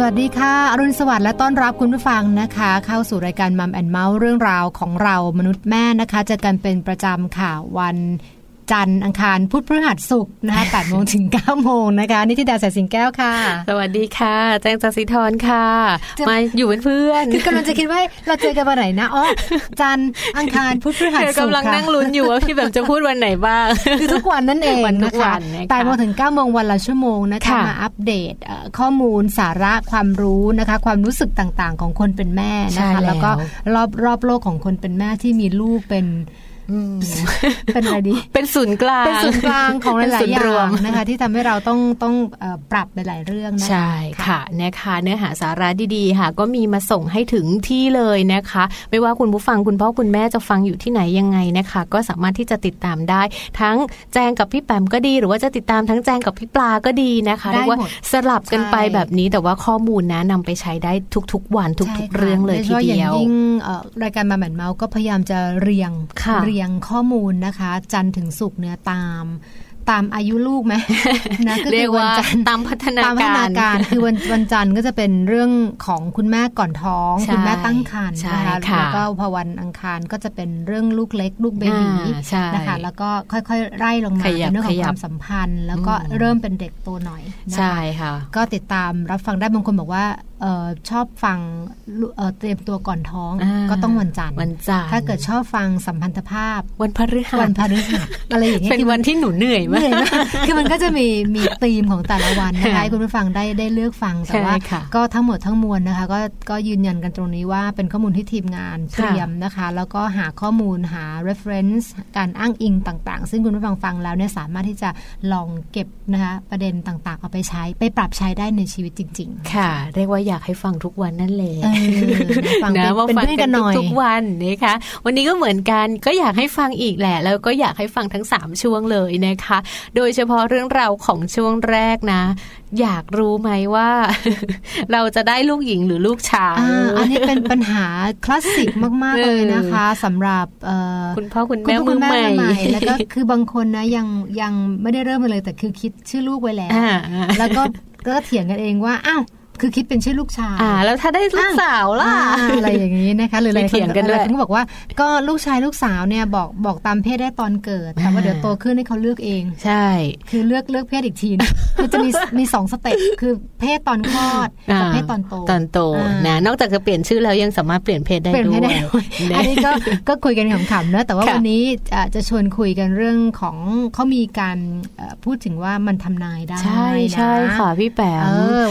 สวัสดิ์และต้อนรับคุณผู้ฟังนะคะ เข้าสู่รายการมัมแอนเมาส์เรื่องราวของเรามนุษย์แม่นะคะจะกันเป็นประจำค่ะวัน จันทร์อังคารพุธพฤหัสศุกร์นะคะ8โมงถึง9โมงนะคะนิติดาแสสิงแก้วค่ะ สวัสดีค่ะ แจ้งจัสิธรค่ะ มาอยู่เป็นเพื่อน คือกำลังจะคิดว่าเราเจอกันวันไหนนะอ๋อจันทร์อังคารพุธพฤหัสศุกร์กำลังนั่งลุ้นอยู่ว่าพี่แบบจะพูดวันไหนบ้าง คือทุกวันนั่นเองนะคะแปดโมงถึง9โมงวันละชั่วโมงนะคะมาอัปเดตข้อมูลสาระความรู้นะคะ ความรู้สึกต่างๆ ของคนเป็นแม่นะคะแล้วก็รอบรอบโลกของคนเป็นแม่ที่มีลูกเป็น เป็นอะไรดี เป็นศูนย์กลาง เป็นศูนย์กลางของหลายๆอย่างนะคะ ที่ทำให้เราต้องต้องปรับไปหลายเรื่องนะใช่ค่ะนะคะเนื้อหาสาระดีๆ ค่ะ ก็มีมาส่งให้ถึงที่เลยนะคะ ไม่ว่าคุณผู้ฟังคุณพ่อคุณแม่จะฟังอยู่ที่ไหนยังไงนะคะ ก็สามารถที่จะติดตามได้ ทั้งแจงกับพี่แปมก็ดี หรือว่าจะติดตามทั้งแจงกับพี่ปลาก็ดีนะคะเรียกว่าสลับกันไปแบบนี้แต่ว่าข้อมูลนะนำไปใช้ได้ทุกๆวันทุกๆเรื่องเลยทีเดียวยิ่งรายการมาแหมนเมาส์ก็พยายามจะเรียงเรียงข้อมูลนะคะ จันถึงสุกเนื้อตาม ตามอายุลูกไหมนะก็คือวันจันทร์ตามพัฒนาการตามพัฒนาการคือวันวันจันทร์ก็จะเป็นเรื่องของคุณแม่ก่อนท้อง คุณแม่ตั้งครรภ์นะคะแล้วก็พอวันอังคารก็จะเป็นเรื่องลูกเล็กลูกเบบีนะคะแล้วก็ค่อยๆ ไล่ลงมาเป็นเรื่องของความสัมพันธ์ แล้วก็เริ่มเป็นเด็กโตหน่อยใช่ค่ะ ก็ติดตามรับฟังได้บางคนบอกว่าชอบฟังเตรียมตัวก่อนท้องก็ต้องวันจันทร์วันจันทร์ถ้าเกิดชอบฟังสัมพันธภาพ วันพฤหัสวันพฤหัสอะไรอย่างเงี้ยเป็นวันที่หนูเหนื่อยมากคือมันก็จะมีมีธีมของแต่ละวันนะคะคุณผู้ฟังได้ได้เลือกฟังแต่ว่าก็ทั้งหมดทั้งมวลนะคะ ก็ก็ยืนยันกันตรงนี้ว่าเป็นข้อมูลที่ทีมงานเตรียมนะคะ แล้วก็หาข้อมูลหา reference การอ้างอิงต่างๆ ซึ่งคุณผู้ฟังฟังแล้วเนี่ยสามารถที่จะลองเก็บนะคะประเด็นต่างๆ เอาไปใช้ ไปปรับใช้ได้ในชีวิตจริง ๆ ค่ะ เรียกว่าอยากให้ฟังทุกวันนั่นแหละนะว่าฟังกันทุกวันนะคะวันนี้ก็เหมือนกันก็อยากให้ฟังอีกแหละ แล้วก็อยากให้ฟังทั้ง 3 ช่วงเลยนะคะโดยเฉพาะเรื่องราวของช่วงแรกนะ อยากรู้ไหมว่า เราจะได้ลูกหญิงหรือลูกชายอันนี้เป็นปัญหาคลาสสิกมาก ๆ เลยนะคะสำหรับคุณพ่อคุณแม่มือใหม่แล้วก็คือบางคนนะยังยังไม่ได้เริ่มเลยแต่คือคิดชื่อลูกไว้แล้ว แล้วก็ก็เถียงกันเองว่าอ้าว คือคิดเป็นชื่อลูกชายอ่า แล้วถ้าได้ลูกสาวล่ะอะไรอย่างนี้นะคะหรืออะไรเถียงกันเลยก็บอกว่าก็ลูกชายลูกสาวเนี่ยบอกบอกตามเพศได้ตอนเกิดแต่ว่าเดี๋ยวโตขึ้นให้เขาเลือกเอง ใช่ คือเลือกเลือกเพศอีกทีคือจะมีมีสองสเต็ปคือเพศตอนคลอดกับเพศตอนโตตอนโตนะนอกจากจะเปลี่ยนชื่อแล้วยังสามารถเปลี่ยนเพศได้ด้วยอันนี้ก็ก็คุยกันขำๆนะแต่ว่าวันนี้จะชวนคุยกันเรื่องของเขามีการพูดถึงว่ามันทำนายได้ใช่ใช่ค่ะพี่แปม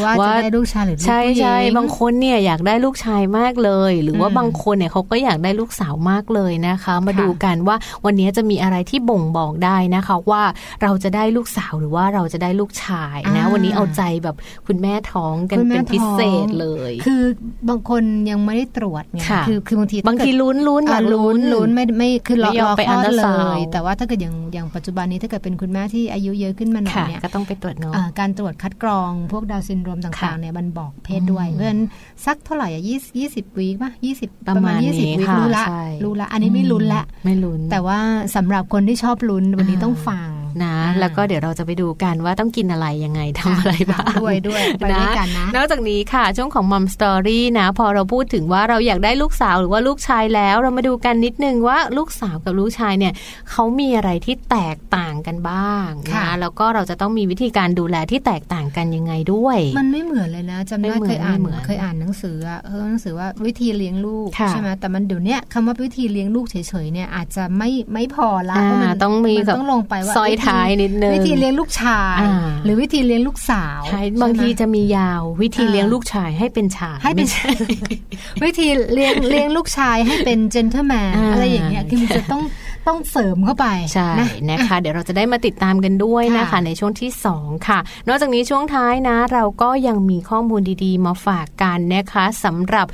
ว่าจะได้ลูกชายหรือลูกผู้หญิงบางคนเนี่ยอยากได้ลูกชายมากเลย หรือว่าบางคนเนี่ยเขาก็อยากได้ลูกสาวมากเลยนะคะ มาดูกันว่าวันนี้จะมีอะไรที่บ่งบอกได้นะคะ ว่าเราจะได้ลูกสาวหรือว่าเราจะได้ลูกชายนะ วันนี้เอาใจแบบคุณแม่ท้องกันเป็นพิเศษเลย คือบางคนยังไม่ได้ตรวจไงคือคือบางทีบางทีลุ้นลุ้นอยากลุ้นลุ้นไม่ไม่คือรอรอคลอดเลย แต่ว่าถ้าเกิดอย่างอย่างปัจจุบันนี้ถ้าเกิดเป็นคุณแม่ที่อายุเยอะขึ้นมาหน่อยเนี่ยก็ต้องไปตรวจเนาะการตรวจคัดกรองพวกดาวซินโดรมต่างๆเนี่ยมันบอกเพศด้วย เพราะฉะนั้นสักเท่าไหร่อะยี่ยี่สิบวีป่ะยี่สิบประมาณยี่สิบวีรู้ละรู้ละ อันนี้ไม่ลุ้นละไม่ลุ้นแต่ว่าสำหรับคนที่ชอบลุ้นวันนี้ต้องฟัง นะ แล้วก็เดี๋ยวเราจะไปดูกันว่าต้องกินอะไรยังไงทำอะไรบ้างด้วยด้วยไปด้วยกันนะ นอกจากนี้ค่ะ ช่วงของมัมสตอรี่นะ พอเราพูดถึงว่าเราอยากได้ลูกสาวหรือว่าลูกชายแล้ว เรามาดูกันนิดนึงว่าลูกสาวกับลูกชายเนี่ยเขามีอะไรที่แตกต่างกันบ้างนะแล้วก็เราจะต้องมีวิธีการดูแลที่แตกต่างกันยังไงด้วย มันไม่เหมือนเลยนะจำได้เคยอ่านเคยอ่านหนังสือเออหนังสือว่าวิธีเลี้ยงลูกใช่ไหมแต่มันเดี๋ยวนี้คำว่าวิธีเลี้ยงลูกเฉยๆเนี่ยอาจจะไม่ไม่พอละเพราะมันต้องมีต้องลงไปว่าซอยย่อยนิดนึงวิธีเลี้ยงลูกชาย หรือวิธีเลี้ยงลูกสาวบางทีจะมียาววิธีเลี้ยงลูกชายให้เป็นชายให้เป็นวิธีเลี้ยงเลี้ยงลูกชายให้เป็น gentleman อะไรอย่างเงี้ยคือมันจะต้อง ต้องเสริมเข้าไปใช่นะคะ เดี๋ยวเราจะได้มาติดตามกันด้วยนะคะ ในช่วงที่ 2 ค่ะ นอกจากนี้ช่วงท้ายนะ เราก็ยังมีข้อมูลดีๆ มาฝากกันนะคะสำหรับ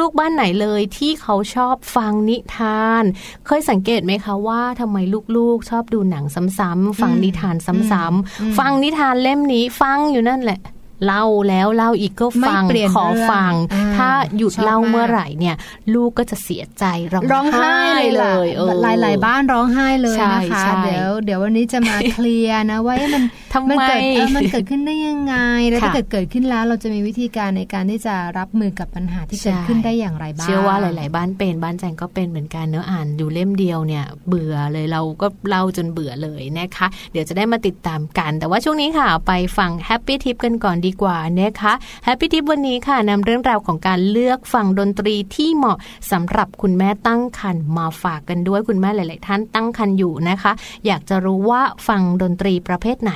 ลูกๆบ้านไหนเลยที่เขาชอบฟังนิทาน เคยสังเกตไหมคะว่าทำไมลูกๆ ชอบดูหนังซ้ำๆฟังนิทานซ้ำๆฟังนิทานเล่มนี้ฟังอยู่นั่นแหละ เล่าแล้วเล่าอีกก็ฟังขอฟัง ถ้าหยุดเล่าเมื่อไหร่เนี่ย ลูกก็จะเสียใจร้องไห้เลยหลายหลายบ้านร้องไห้เลยนะคะเดี๋ยวเดี๋ยววันนี้จะมาเคลียร์นะว่ามันมันเกิดมันเกิดขึ้นได้ยังไง แล้วถ้าเกิดเกิดขึ้นแล้วเราจะมีวิธีการในการที่จะรับมือกับปัญหาที่เกิดขึ้นได้อย่างไรบ้างเชื่อว่าหลาย ๆ บ้านเป็นบ้านแจงก็เป็นเหมือนกันเนี่ยอ่านอยู่เล่มเดียวเนี่ย เบื่อเลยเราก็เล่าจนเบื่อเลยนะคะ เดี๋ยวจะได้มาติดตามกัน แต่ว่าช่วงนี้ค่ะไปฟัง happy tip กันก่อนดีกว่านะคะ happy tip วันนี้ค่ะนำเรื่องราวของการเลือกฟังดนตรีที่เหมาะสำหรับคุณแม่ตั้งครรภ์มาฝากกันด้วยคุณแม่หลาย ๆ ท่านตั้งครรภ์อยู่นะคะ อยากจะรู้ว่าฟังดนตรีประเภทไหน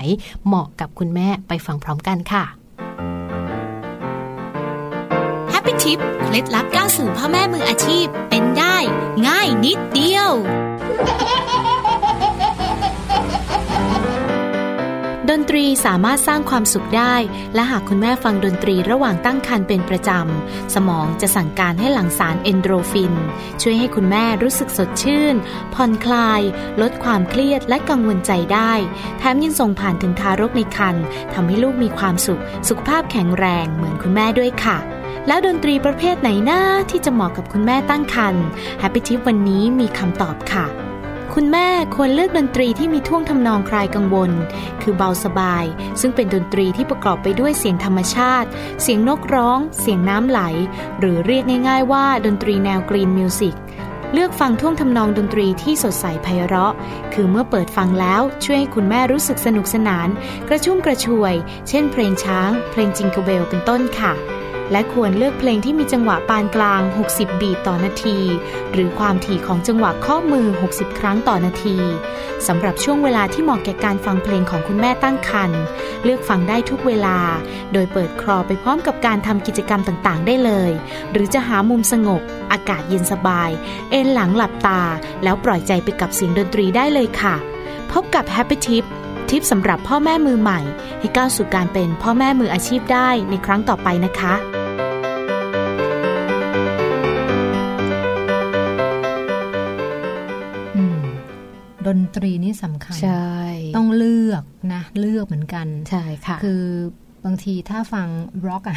เหมาะกับคุณแม่ไปฟังพร้อมกันค่ะแฮปปี้ทิปเคล็ดลับก้าวสู่พ่อแม่มืออาชีพเป็นได้ ง่ายนิดเดียว ดนตรีสามารถสร้างความสุขได้ และหากคุณแม่ฟังดนตรีระหว่างตั้งครรภ์เป็นประจำ สมองจะสั่งการให้หลั่งสารเอนโดรฟิน ช่วยให้คุณแม่รู้สึกสดชื่น ผ่อนคลาย ลดความเครียดและกังวลใจได้ แถมยังส่งผ่านถึงทารกในครรภ์ทำให้ลูกมีความสุข สุขภาพแข็งแรงเหมือนคุณแม่ด้วยค่ะแล้วดนตรีประเภทไหนหน้าที่จะเหมาะกับคุณแม่ตั้งครรภ์ Happy Tip วันนี้มีคำตอบค่ะ คุณแม่ควรเลือกดนตรีที่มีท่วงทำนองคลายกังวล คือเบาสบาย ซึ่งเป็นดนตรีที่ประกอบไปด้วยเสียงธรรมชาติ เสียงนกร้อง เสียงน้ำไหล หรือเรียกง่ายๆว่าดนตรีแนว green music เลือกฟังท่วงทำนองดนตรีที่สดใสไพเราะ คือเมื่อเปิดฟังแล้วช่วยให้คุณแม่รู้สึกสนุกสนาน กระชุ่มกระชวย เช่นเพลงช้าง เพลง Jingle Bells เป็นต้นค่ะ และควรเลือกเพลงที่มีจังหวะปานกลาง 60 beat ต่อนาที หรือความถี่ของจังหวะเคาะมือ 60 ครั้งต่อนาทีสำหรับช่วงเวลาที่เหมาะแก่การฟังเพลงของคุณแม่ตั้งครรภ์เลือกฟังได้ทุกเวลา โดยเปิดคลอไปพร้อมกับการทำกิจกรรมต่างๆ ได้เลย หรือจะหามุมสงบ อากาศเย็นสบาย เอนหลังหลับตา แล้วปล่อยใจไปกับเสียงดนตรีได้เลยค่ะ พบกับ Happy Tip ทิปสำหรับพ่อแม่มือใหม่ ให้ก้าวสู่การเป็นพ่อแม่มืออาชีพได้ในครั้งต่อไปนะคะ ตรีนี่สำคัญใช่ต้องเลือกนะเลือกเหมือนกันใช่ค่ะ คือบางทีถ้าฟังร็อกอะ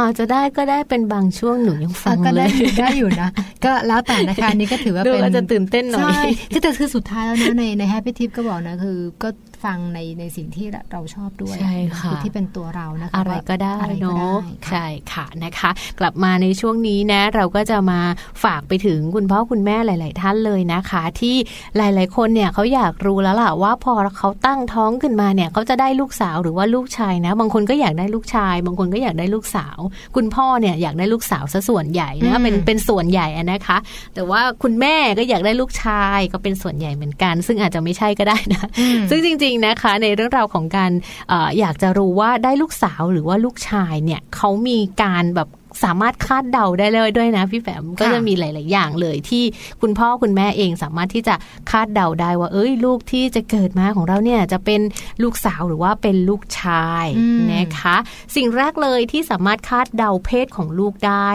อาจจะได้ก็ได้เป็นบางช่วงหนูยังฟังเลยก็ได้ได้อยู่นะ ก็แล้วแต่นะคะนี่ก็ถือว่าเป็นจะตื่นเต้นหน่อยใช่แต่คือสุดท้ายแล้วนะในในแฮปปี้ทิปก็บอกนะคือ ก็ ฟังในในสิ่งที่เราชอบด้วยใช่ค่ะที่เป็นตัวเรานะคะอะไรก็ได้เนาะใช่ค่ะนะคะ กลับมาในช่วงนี้นะ เราก็จะมาฝากไปถึงคุณพ่อคุณแม่หลาย ๆ ท่านเลยนะคะ ที่หลาย ๆ คนเนี่ยเขาอยากรู้แล้วล่ะว่าพอเขาตั้งท้องขึ้นมาเนี่ยเขาจะได้ลูกสาวหรือว่าลูกชายนะ บางคนก็อยากได้ลูกชาย บางคนก็อยากได้ลูกสาว คุณพ่อเนี่ยอยากได้ลูกสาวซะส่วนใหญ่นะเป็นเป็นส่วนใหญ่นะคะ แต่ว่าคุณแม่ก็อยากได้ลูกชายก็เป็นส่วนใหญ่เหมือนกัน ซึ่งอาจจะไม่ใช่ก็ได้นะ ซึ่งจริงๆนะคะ ในเรื่องราวของการออยากจะรู้ว่าได้ลูกสาวหรือว่าลูกชายเนี่ยเขามีการแบบ สามารถคาดเดาได้เลยด้วยนะพี่แฝมก็จะมีหลาย ๆ อย่างเลยที่คุณพ่อคุณแม่เองสามารถที่จะคาดเดาได้ว่า เอ้ยลูกที่จะเกิดมาของเราเนี่ยจะเป็นลูกสาวหรือว่าเป็นลูกชายนะคะ สิ่งแรกเลยที่สามารถคาดเดาเพศของลูกได้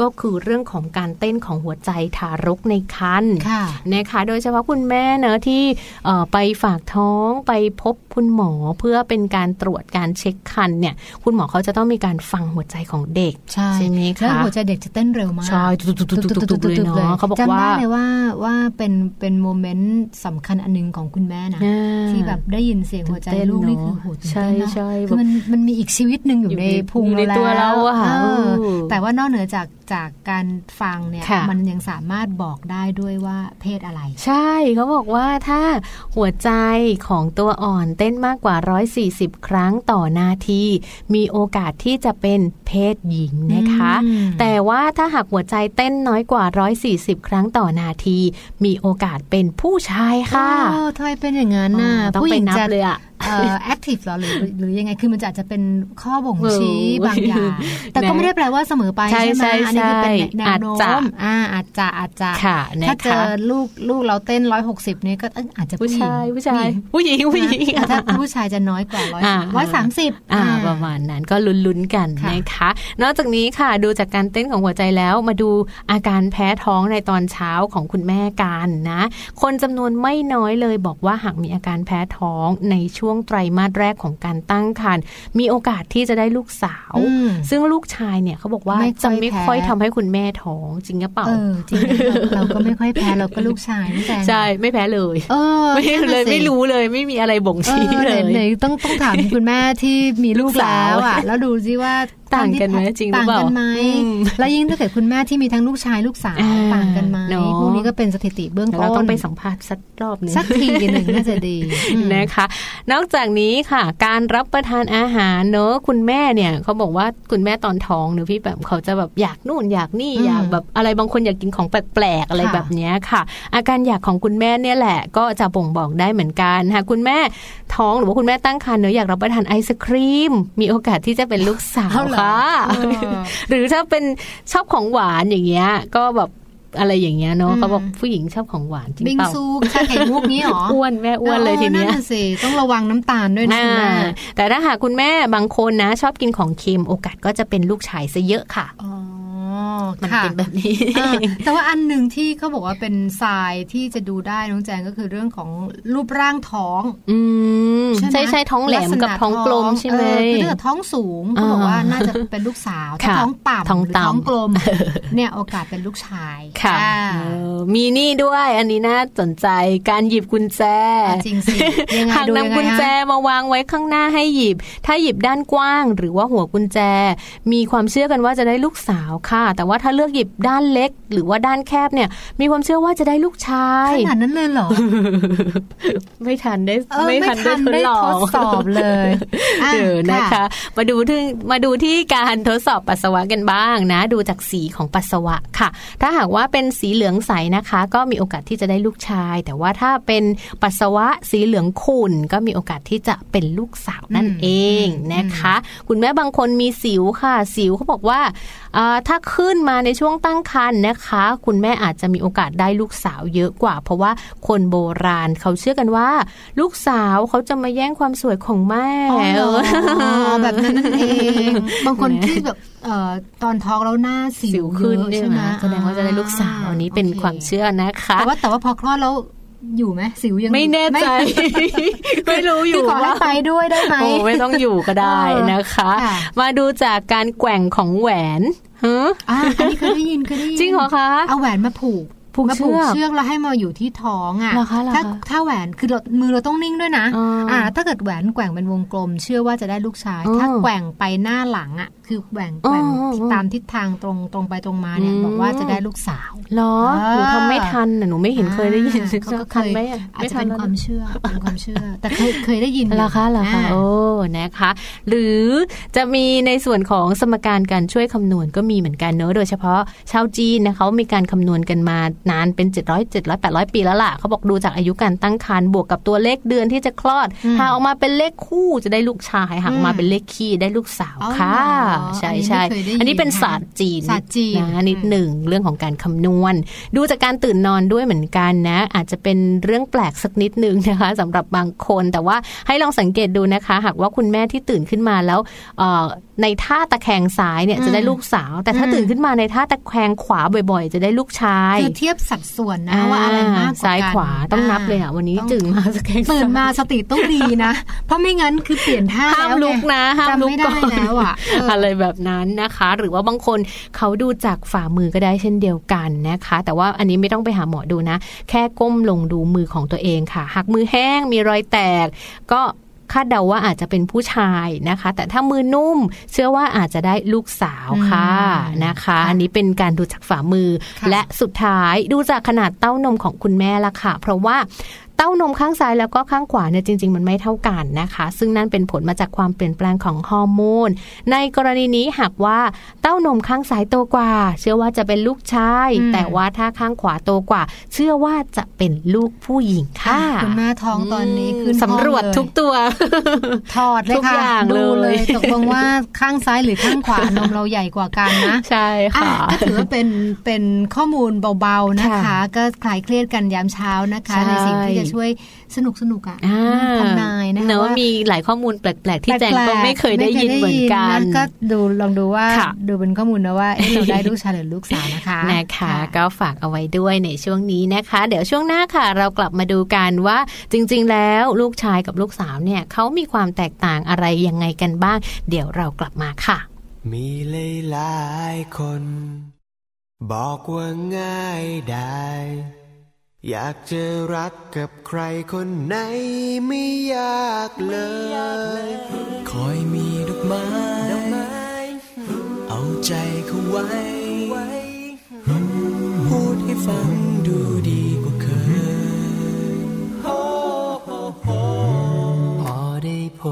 ก็คือเรื่องของการเต้นของหัวใจทารกในครรภ์นะคะ โดยเฉพาะคุณแม่เนอะที่ไปฝากท้องไปพบคุณหมอเพื่อเป็นการตรวจการเช็คคันเนี่ย คุณหมอเขาจะต้องมีการฟังหัวใจของเด็กใช่ไหมคะแล้วหัวใจเด็กจะเต้นเร็วมากใช่ตุกๆเลยเนาะเขาบอกว่าจำได้เลยว่าว่าเป็นเป็นโมเมนต์สำคัญอันนึงของคุณแม่นะที่แบบได้ยินเสียงหัวใจลูกนี่คือโหใช่ใช่มันมันมีอีกชีวิตหนึ่งอยู่ในพุงเราแล้วแต่ว่านอกเหนือจากจากการฟังเนี่ยมันยังสามารถบอกได้ด้วยว่าเพศอะไร ใช่เขาบอกว่าถ้าหัวใจของตัวอ่อนเต้นมากกว่า 140 ครั้งต่อนาที มีโอกาสที่จะเป็นเพศหญิงนะคะแต่ว่าถ้าหากหัวใจเต้นน้อยกว่า 140 ครั้งต่อนาที มีโอกาสเป็นผู้ชายค่ะทำไมเป็นอย่างนั้นน่ะ ผู้หญิงจะเลยอะ แอคทีฟหรอหรือหรือยังไงคือมันจะจะเป็นข้อบ่งชี้บางอย่าง แต่ก็ไม่ได้แปลว่าเสมอไปใช่ไหมอันนี้คือเป็นแนวโน้มอ่าอาจจะอาจจะถ้าเจอลูกลูกเราเต้นร้อยหกสิบนี่ก็อาจจะผู้ชายผู้ชายผู้หญิงผู้หญิงถ้าผู้ชายจะน้อยกว่าร้อยร้อยสามสิบประมาณนั้นก็ลุ้นๆกันนะคะ นอกจากนี้ค่ะดูจากการเต้นของหัวใจแล้วมาดูอาการแพ้ท้องในตอนเช้าของคุณแม่กันนะ คนจำนวนไม่น้อยเลยบอกว่าหากมีอาการแพ้ท้องในช่วงวงไตรมาสแรกของการตั้งครรภ์มีโอกาสที่จะได้ลูกสาว ซึ่งลูกชายเนี่ยเขาบอกว่าจะไม่ค่อยทำให้คุณแม่ท้องจริงหรือเปล่าจริงเราก็ไม่ค่อยแพ้เราก็ลูกชายไม่แพ้ใช่ไม่แพ้เลยไม่เลยไม่รู้เลยไม่มีอะไรบ่งชี้เลยต้องต้องถามคุณแม่ที่มีลูกแล้วอะ แล้วดูซิว่า ต่างกันไหมจริงหรือเปล่าต่างกันไหมแล้วยิ่งถ้าเกิดคุณแม่ที่มีทั้งลูกชายลูกสาวต่างกันไหมพวกนี้ก็เป็นสถิติเบื้องต้นเราต้องไปสัมภาษณ์สักรอบนึงสักทีหนึ่งน่าจะดีนะคะ นอกจากนี้ค่ะ การรับประทานอาหารเนอะคุณแม่เนี่ยเขาบอกว่าคุณแม่ตอนท้องเนอะพี่แบบเขาจะแบบอยากนู่นอยากนี่อยากแบบอะไรบางคนอยากกินของแปลกๆอะไรแบบนี้ค่ะ อาการอยากของคุณแม่เนี่ยแหละ ก็จะบ่งบอกได้เหมือนกันหากคุณแม่ท้องหรือว่าคุณแม่ตั้งครรภ์เนอะอยากรับประทานไอศครีม มีโอกาสที่จะเป็นลูกสาวค่ะหรือถ้าเป็นชอบของหวานอย่างเงี้ย ก็แบบอะไรอย่างเงี้ยเนาะเขาบอกผู้หญิงชอบของหวานจริงเปล่าบิงซูชาไข่มุกนี้หรออ้วนแม่อ้วนเลยทีเนี้ยสิต้องระวังน้ำตาลด้วยนะแต่ถ้าหากคุณแม่บางคนนะ ชอบกินของเค็มโอกาสก็จะเป็นลูกชายซะเยอะค่ะอ๋อ มันเป็นแบบนี้ แต่ว่าอันหนึ่งที่เขาบอกว่าเป็นทรายที่จะดูได้น้องแจงก็คือเรื่องของรูปร่างท้อง อืมใช่ใช่ท้องแหลมกับท้องกลมใช่ไหมคือถ้าท้องสูงเขาบอกว่าน่าจะเป็นลูกสาวถ้าท้องต่ำหรือท้องกลม เนี่ยโอกาสเป็นลูกชายค่ะมีนี่ด้วยอันนี้น่าสนใจการหยิบกุญแจจริงสิหากนำกุญแจมาวางไว้ข้างหน้าให้หยิบ ถ้าหยิบด้านกว้าง หรือว่าหัวกุญแจ มีความเชื่อกันว่าจะได้ลูกสาวค่ะแต่ว่าถ้าเลือกหยิบด้านเล็ก หรือว่าด้านแคบเนี่ย มีความเชื่อว่าจะได้ลูกชายขนาดนั้นเลยเหรอ ไม่ทันได้ไม่ทันได้ทดสอบเลยเออนะคะ มาดูที่มาดูที่การทดสอบปัสสาวะกันบ้างนะ ดูจากสีของปัสสาวะค่ะ ถ้าหากว่าเป็นสีเหลืองใสนะคะ ก็มีโอกาสที่จะได้ลูกชาย แต่ว่าถ้าเป็นปัสสาวะสีเหลืองขุ่นก็มีโอกาสที่จะเป็นลูกสาวนั่นเองนะคะ คุณแม่บางคนมีสิวค่ะ สิวเขาบอกว่าถ้าขึ้นมาในช่วงตั้งครรภ์นะคะ คุณแม่อาจจะมีโอกาสได้ลูกสาวเยอะกว่า เพราะว่าคนโบราณเขาเชื่อกันว่า ลูกสาวเขาจะมาแย่งความสวยของแม่แบบนั้นเองบางคนที่แบบตอนท้องแล้วหน้าสิวขึ้นใช่ไหมแสดงว่าจะได้ลูกสาวอันนี้เป็นความเชื่อนะคะ แต่ว่าแต่ว่าพอคลอดแล้วอยู่ไหมสิวยังไม่แน่ใจ ไม่รู้อยู่ว่าไปด้วยได้ไหมไม่ต้องอยู่ก็ได้นะคะ มาดูจากการแกว่งของแหวน ฮะอันนี้เคยได้ยินเคยได้ยินจริงเหรอคะ เอาแหวนมาผูก ผูกเชือกเชือกแล้วให้มาอยู่ที่ท้องอะถ้าถ้าแหวนคือมือเราต้องนิ่งด้วยนะอ่า ถ้าเกิดแหวนแกว่งเป็นวงกลม เชื่อว่าจะได้ลูกชาย ถ้าแกว่งไปหน้าหลังอะ คือแกว่งแกว่งตามทิศทางตรงตรงไปตรงมาเนี่ยบอกว่าจะได้ลูกสาวหรอหนูทำไม่ทันหนูไม่เห็นเคยได้ยินเขาก็เคยอาจจะเป็นความเชื่อเป็นความเชื่อ แต่เคยเคยได้ยินราคาราคาโอ้นะคะ หรือจะมีในส่วนของสมการการช่วยคำนวณก็มีเหมือนกันเนอะโดยเฉพาะชาวจีนนะเขามีการคำนวณกันมานานเป็น 700 700 800 ปีแล้วล่ะเขาบอกดูจากอายุการตั้งครรภ์บวกกับตัวเลขเดือนที่จะคลอดหากออกมาเป็นเลขคู่จะได้ลูกชายหากมาเป็นเลขคี่ได้ลูกสาวค่ะ ใช่ใช่อันนี้เป็นศาสตร์จีนนะนิดหนึ่งเรื่องของการคำนวณ ดูจากการตื่นนอนด้วยเหมือนกันนะ อาจจะเป็นเรื่องแปลกสักนิดนึงนะคะสำหรับบางคนแต่ว่าให้ลองสังเกตดูนะคะ หากว่าคุณแม่ที่ตื่นขึ้นมาแล้วในท่าตะแคงซ้ายเนี่ยจะได้ลูกสาว แต่ถ้าตื่นขึ้นมาในท่าตะแคงขวาบ่อย ๆ จะได้ลูกชายคือเทียบสัดส่วนนะว่าอะไรมากกว่าซ้ายขวาต้องนับเลยอะวันนี้ตื่นมาสแกนตื่นมาสติต้องดีนะ เพราะไม่งั้นคือเปลี่ยนท่าห้ามลุกนะห้ามลุกก่อนแล้วอะอะไรแบบนั้นนะคะ หรือว่าบางคนเขาดูจากฝ่ามือก็ได้เช่นเดียวกันนะคะ แต่ว่าอันนี้ไม่ต้องไปหาหมอดูนะ แค่ก้มลงดูมือของตัวเองค่ะ หากมือแห้งมีรอยแตกก็ คาดเดาว่าอาจจะเป็นผู้ชายนะคะ แต่ถ้ามือนุ่ม เชื่อว่าอาจจะได้ลูกสาวค่ะนะคะ อันนี้เป็นการดูจากฝ่ามือ และสุดท้ายดูจากขนาดเต้านมของคุณแม่ละค่ะ เพราะว่าเต้านมข้างซ้ายแล้วก็ข้างขวาเนี่ยจริง ๆ มันไม่เท่ากันนะคะ ซึ่งนั่นเป็นผลมาจากความเปลี่ยนแปลงของฮอร์โมน ในกรณีนี้หากว่าเต้านมข้างซ้ายโตกว่า เชื่อว่าจะเป็นลูกชาย แต่ว่าถ้าข้างขวาโตกว่า เชื่อว่าจะเป็นลูกผู้หญิงค่ะคุณแม่ท้องตอนนี้คือสำรวจทุกตัว ถอดเลยค่ะดูเลยตกลงว่าข้างซ้ายหรือข้างขวานมเราใหญ่กว่ากันนะใช่ค่ะก็ถือว่าเป็นเป็นข้อมูลเบาๆนะคะ ก็คลายเครียดกันยามเช้านะคะ ในสิ่งที่จะช่วยสนุกสนุกอะทำนายนะคะว่ามีหลายข้อมูลแปลกๆ ที่แจงก็ไม่เคยได้ยินเหมือนกันก็ดูลองดูว่าดูเป็นข้อมูลนะว่าเราได้ลูกชายหรือลูกสาวนะคะนะคะก็ฝากเอาไว้ด้วยในช่วงนี้นะคะ เดี๋ยวช่วงหน้าค่ะ เรากลับมาดูกันว่าจริง ๆ แล้วลูกชายกับลูกสาวเนี่ยเขามีความแตกต่างอะไรยังไงกันบ้าง เดี๋ยวเรากลับมาค่ะ มีหลายคน บอกว่าง่ายได้ อยากจะรักกับใครคนไหนไม่ยากเลย คอยมีดอกไม้ เอาใจเขาไว้ พูดให้ฟังดูดีกว่าเคย พอได้พ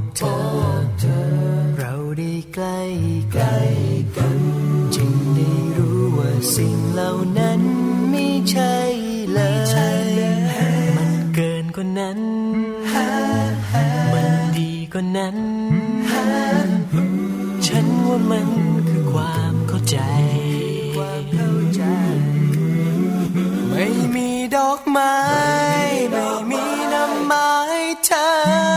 บเธอ เราได้ใกล้กัน จึงได้รู้ว่าสิ่งเหล่านั้นไม่ใช่ มันั้น มันดีกว่านั้น ฉันว่ามันคือความเข้าใจ ไม่มีดอกไม้ ไม่มีน้ำไม้เธอ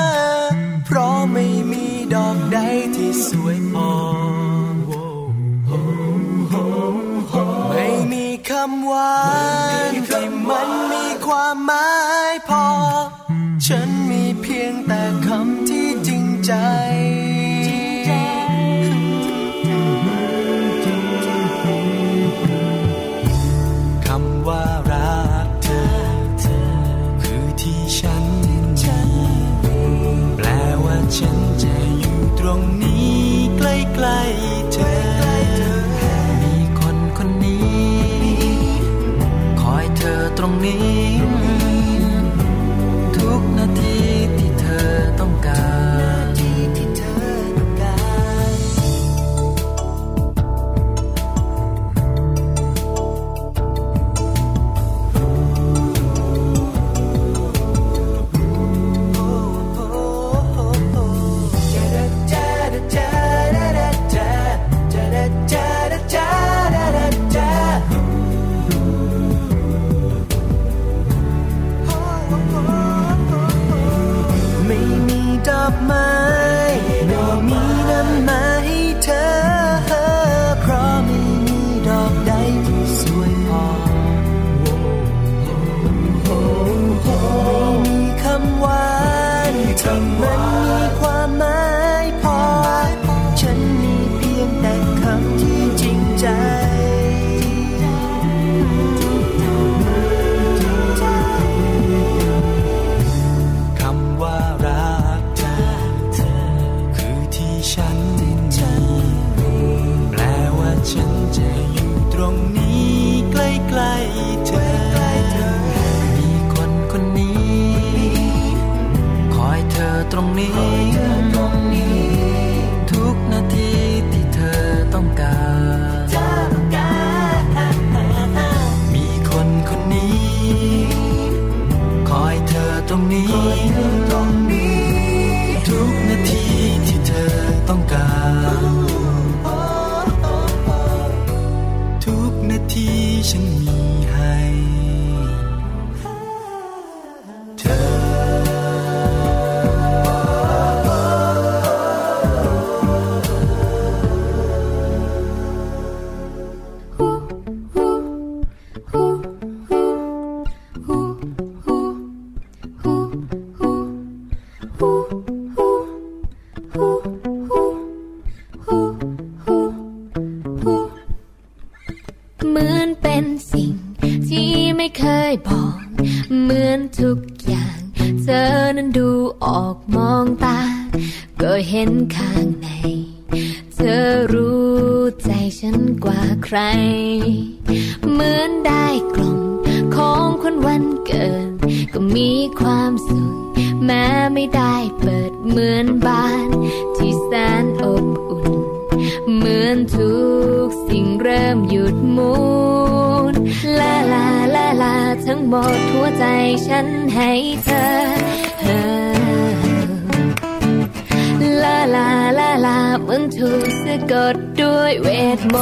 ด้วยเวทม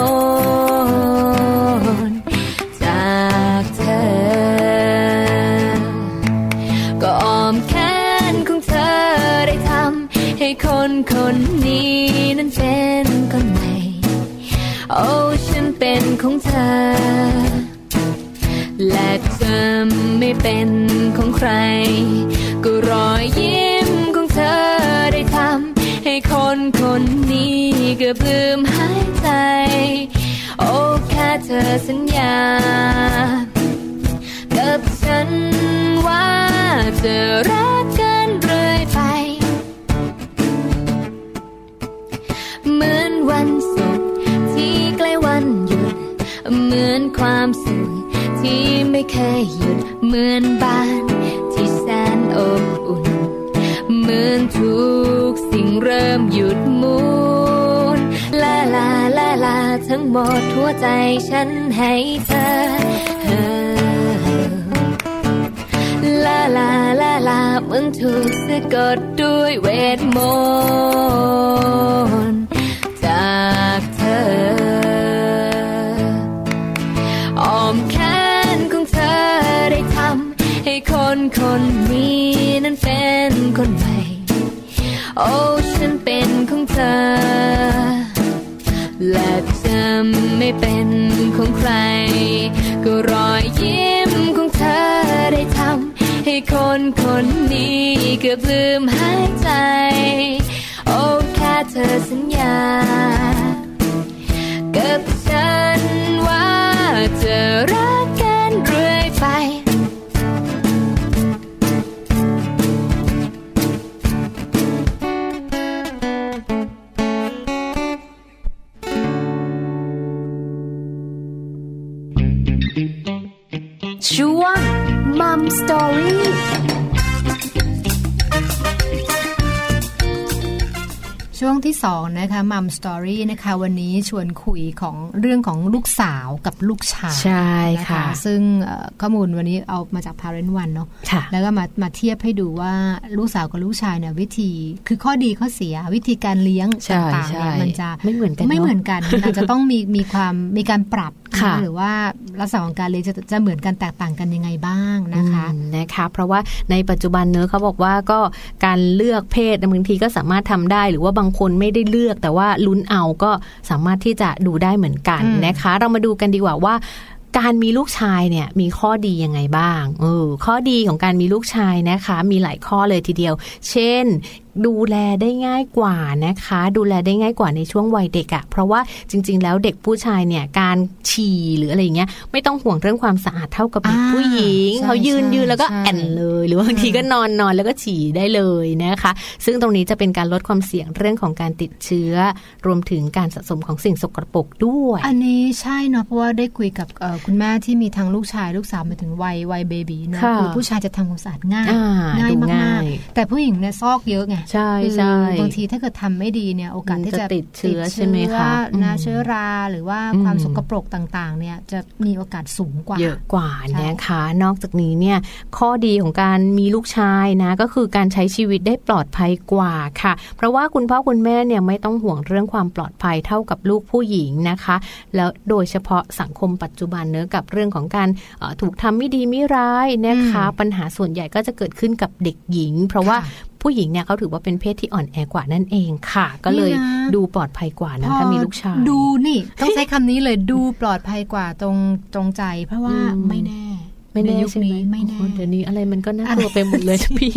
นต์จากเธอ ก็อ้อมแขนของเธอได้ทำให้คนคนนี้นั้นเป็นคนใหม่โอ้ฉันเป็นของเธอ และเธอไม่เป็นของใคร ก็รอยยิ้มของเธอได้ทำให้คนคน เกือบลืมหายใจ โอ้แค่เธอสัญญา กับฉันว่าจะรักกันเรื่อยไป เหมือนวันศุกร์ที่ใกล้วันหยุด เหมือนความสุขที่ไม่เคยหยุด เหมือนบ้านที่แสนอบอุ่น เหมือนทุกสิ่งเริ่มหยุดมุน ลาลาลา ทั้งหมดทั่วใจฉันให้เธอลาลาลาลามึงถูกสะกดด้วยเวทมนต์จากเธออ้อมแขนของเธอได้ทำให้คนคนนี้นั้นเป็นคนใหม่ โอ้ฉันเป็นของเธอ และจำไม่เป็นของใคร ก็รอยยิ้มของเธอได้ทำให้คนคนนี้เกือบลืมหายใจ โอ้แค่เธอสัญญาเกือบ นะคะมัมสตอรี่นะคะ วันนี้ชวนคุยของเรื่องของลูกสาวกับลูกชายใช่นค่ะซึ่งเอ่อข้อมูลวันนี้เอามาจาก Parent One เนาะค่ะแล้วก็มามาเทียบให้ดูว่าลูกสาวกับลูกชายเนี่ยวิธีคือข้อดีข้อเสียวิธีการเลี้ยงใช่ต่างๆใช่เนี่ยมันจะไม่เหมือนกันเนอะไม่เหมือนกันมันอาจจะต้องมีมีความมีการปรับนค่ะหรือว่าลักษณะของการเลี้ยงจะจะเหมือนกันแตกต่างกันยังไงบ้างนะคะอืมนะคะ เพราะว่าในปัจจุบันเนื้อะเขาบอกว่าก็การเลือกเพศบางทีก็สามารถทำได้ หรือว่าบางคนไม่ได้เลือก แต่ว่าลุ้นเอาก็สามารถที่จะดูได้เหมือนกันอืมนะคะ เรามาดูกันดีกว่าว่าการมีลูกชายเนี่ยมีข้อดียังไงบ้าง เออ ข้อดีของการมีลูกชายนะคะ มีหลายข้อเลยทีเดียว เช่น ดูแลได้ง่ายกว่านะคะ ดูแลได้ง่ายกว่าในช่วงวัยเด็กอะเพราะว่าจริง ๆ แล้วเด็กผู้ชายเนี่ยการฉี่หรืออะไรอย่างเงี้ยไม่ต้องห่วงเรื่องความสะอาดเท่ากับเด็กอ่าผู้หญิงใช่เขายืนใช่ยืนแล้วก็ใช่แอนเลย หรือว่าบางทีก็นอนนอนแล้วก็ฉี่ได้เลยนะคะ ซึ่งตรงนี้จะเป็นการลดความเสี่ยงเรื่องของการติดเชื้อ รวมถึงการสะสมของสิ่งสกปรกด้วย อันนี้ใช่เนาะเพราะว่าได้คุยกับเอ่อคุณแม่ที่มีทั้งลูกชายลูกสาวมาถึงวัยวัยเบบีเนาะค่ะคือผู้ชายจะทำความสะอาดง่ายอ่าง่ายดูมาง่ากยๆแต่ผู้หญิงเนี่ยซอกเยอะไงใช่คือใช่บางทีถ้าเกิดทำไม่ดีเนี่ยโอกาสมันที่จะจะติดเชื้อติดใช่ไหมคะนะอืมเชื้อราหรือว่าอืมความสกปรกต่างๆ เนี่ยจะมีโอกาสสูงกว่าเยอะกว่าใช่นะคะ นอกจากนี้เนี่ยข้อดีของการมีลูกชายนะก็คือการใช้ชีวิตได้ปลอดภัยกว่าค่ะ เพราะว่าคุณพ่อคุณแม่เนี่ยไม่ต้องห่วงเรื่องความปลอดภัยเท่ากับลูกผู้หญิงนะคะ แล้วโดยเฉพาะสังคมปัจจุบันเนื้อะกับเรื่องของการเอ่อถูกทำไม่ดีไม่ร้ายนะคะ ปัญหาส่วนใหญ่ก็จะเกิดขึ้นกับเด็กหญิง เพราะว่าค่ะ ผู้หญิงเนี่ยเขาถือว่าเป็นเพศที่อ่อนแอกว่านั่นเองค่ะ ก็เลยนี่นะดูปลอดภัยกว่านะถ้ามีลูกชายดูนี่ ต้องใช้คำนี้เลยดูปลอดภัยกว่าตรงตรงใจ เพราะว่าอืมไม่แน่ ไม่แน่ในยุคใช่ไหมนี้ไม่แน่โอ้โหเดี๋ยวนี้อะไรมันก็น่ากลัวไปหมดเลยพี่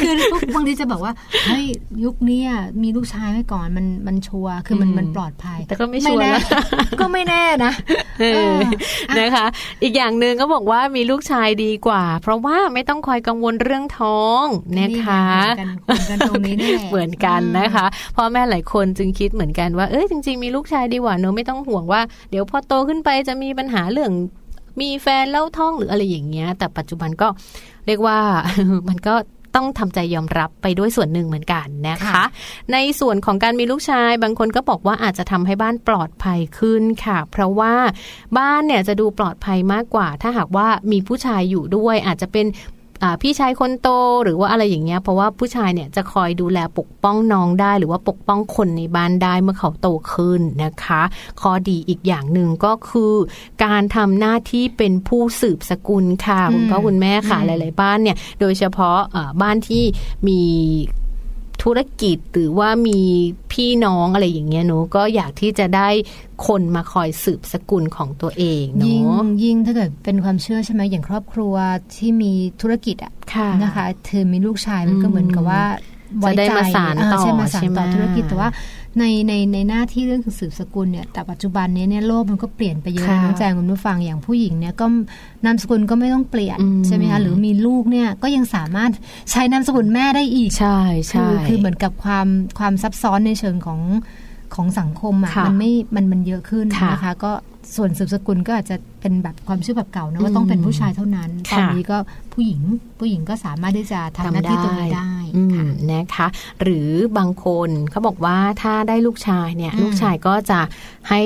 คือพวกบางทีจะบอกว่าเฮ้ยยุคเนี้ยมีลูกชายไว้ก่อนมันมันชัวร์คือมันอืมมันปลอดภัย แต่ก็ไม่ชัวร์แน่นะก็ไม่แน่นะเออเออนะคะ อีกอย่างหนึ่งก็บอกว่ามีลูกชายดีกว่า เพราะว่าไม่ต้องคอยกังวลเรื่องท้องนะคะเหมือนกันเหมือนกันตรงนี้นี่แหละเหมือนกันนะคะพ่อแม่หลายคนจึงคิดเหมือนกันว่าเอ้ยจริง ๆ มีลูกชายดีกว่าเนอะไม่ต้องห่วงว่า เดี๋ยวพอโตขึ้นไปจะมีปัญหาเรื่อง มีแฟนเล่าท้องหรืออะไรอย่างเงี้ย แต่ปัจจุบันก็เรียกว่ามันก็ต้องทำใจยอมรับไปด้วยส่วนหนึ่งเหมือนกันนะคะค่ะในส่วนของการมีลูกชาย บางคนก็บอกว่าอาจจะทำให้บ้านปลอดภัยขึ้นค่ะ เพราะว่าบ้านเนี่ยจะดูปลอดภัยมากกว่า ถ้าหากว่ามีผู้ชายอยู่ด้วย อาจจะเป็นอ่า พี่ชายคนโตหรือว่าอะไรอย่างเงี้ยเพราะว่าผู้ชายเนี่ยจะคอยดูแลปกป้องน้องได้ หรือว่าปกป้องคนในบ้านได้เมื่อเขาโตขึ้นนะคะข้อดีอีกอย่างหนึ่งก็คือการทำหน้าที่เป็นผู้สืบสกุลค่ะคุณพ่อคุณแม่ค่ะหลาย ๆ บ้านเนี่ยโดยเฉพาะเอ่อบ้านที่มี ธุรกิจหรือว่ามีพี่น้องอะไรอย่างเงี้ยเนอะก็อยากที่จะได้คนมาคอยสืบสกุลของตัวเองเนยิ่งอะยิ่งถ้าเกิดเป็นความเชื่อใช่ไหมอย่างครอบครัวที่มีธุรกิจอะค่ะนะคะเธอมีลูกชายมันก็เหมือนกับว่า จะได้มาสานต่อเใช่มาสานต่อใช่ไหมธุรกิจแต่ว่าในในในหน้าที่เรื่องของสืบสกุลเนี่ยแต่ปัจจุบันนี้เนี่ยโลกมันก็เปลี่ยนไปเยอะค่ะน้องแจงคุณผู้ฟังอย่างผู้หญิงเนี่ยก็นามสกุลก็ไม่ต้องเปลี่ยนอืมใช่ไหมคะหรือมีลูกเนี่ยก็ยังสามารถใช้นามสกุลแม่ได้อีกใช่ใช่คือคือเหมือนกับความความซับซ้อนในเชิงของของสังคมอะค่ะมันไม่มันมันเยอะขึ้นค่ะนะคะ ก็ส่วนสืบสกุลก็อาจจะ เป็นแบบความเชื่อแบบเก่านะว่าต้องเป็นผู้ชายเท่านั้นค่ะตอนนี้ก็ผู้หญิงผู้หญิงก็สามารถที่จะทำหน้าที่ตรงนี้ได้อืมค่ะนะคะ หรือบางคนเขาบอกว่าถ้าได้ลูกชายเนี่ยอืมลูกชายก็จะให้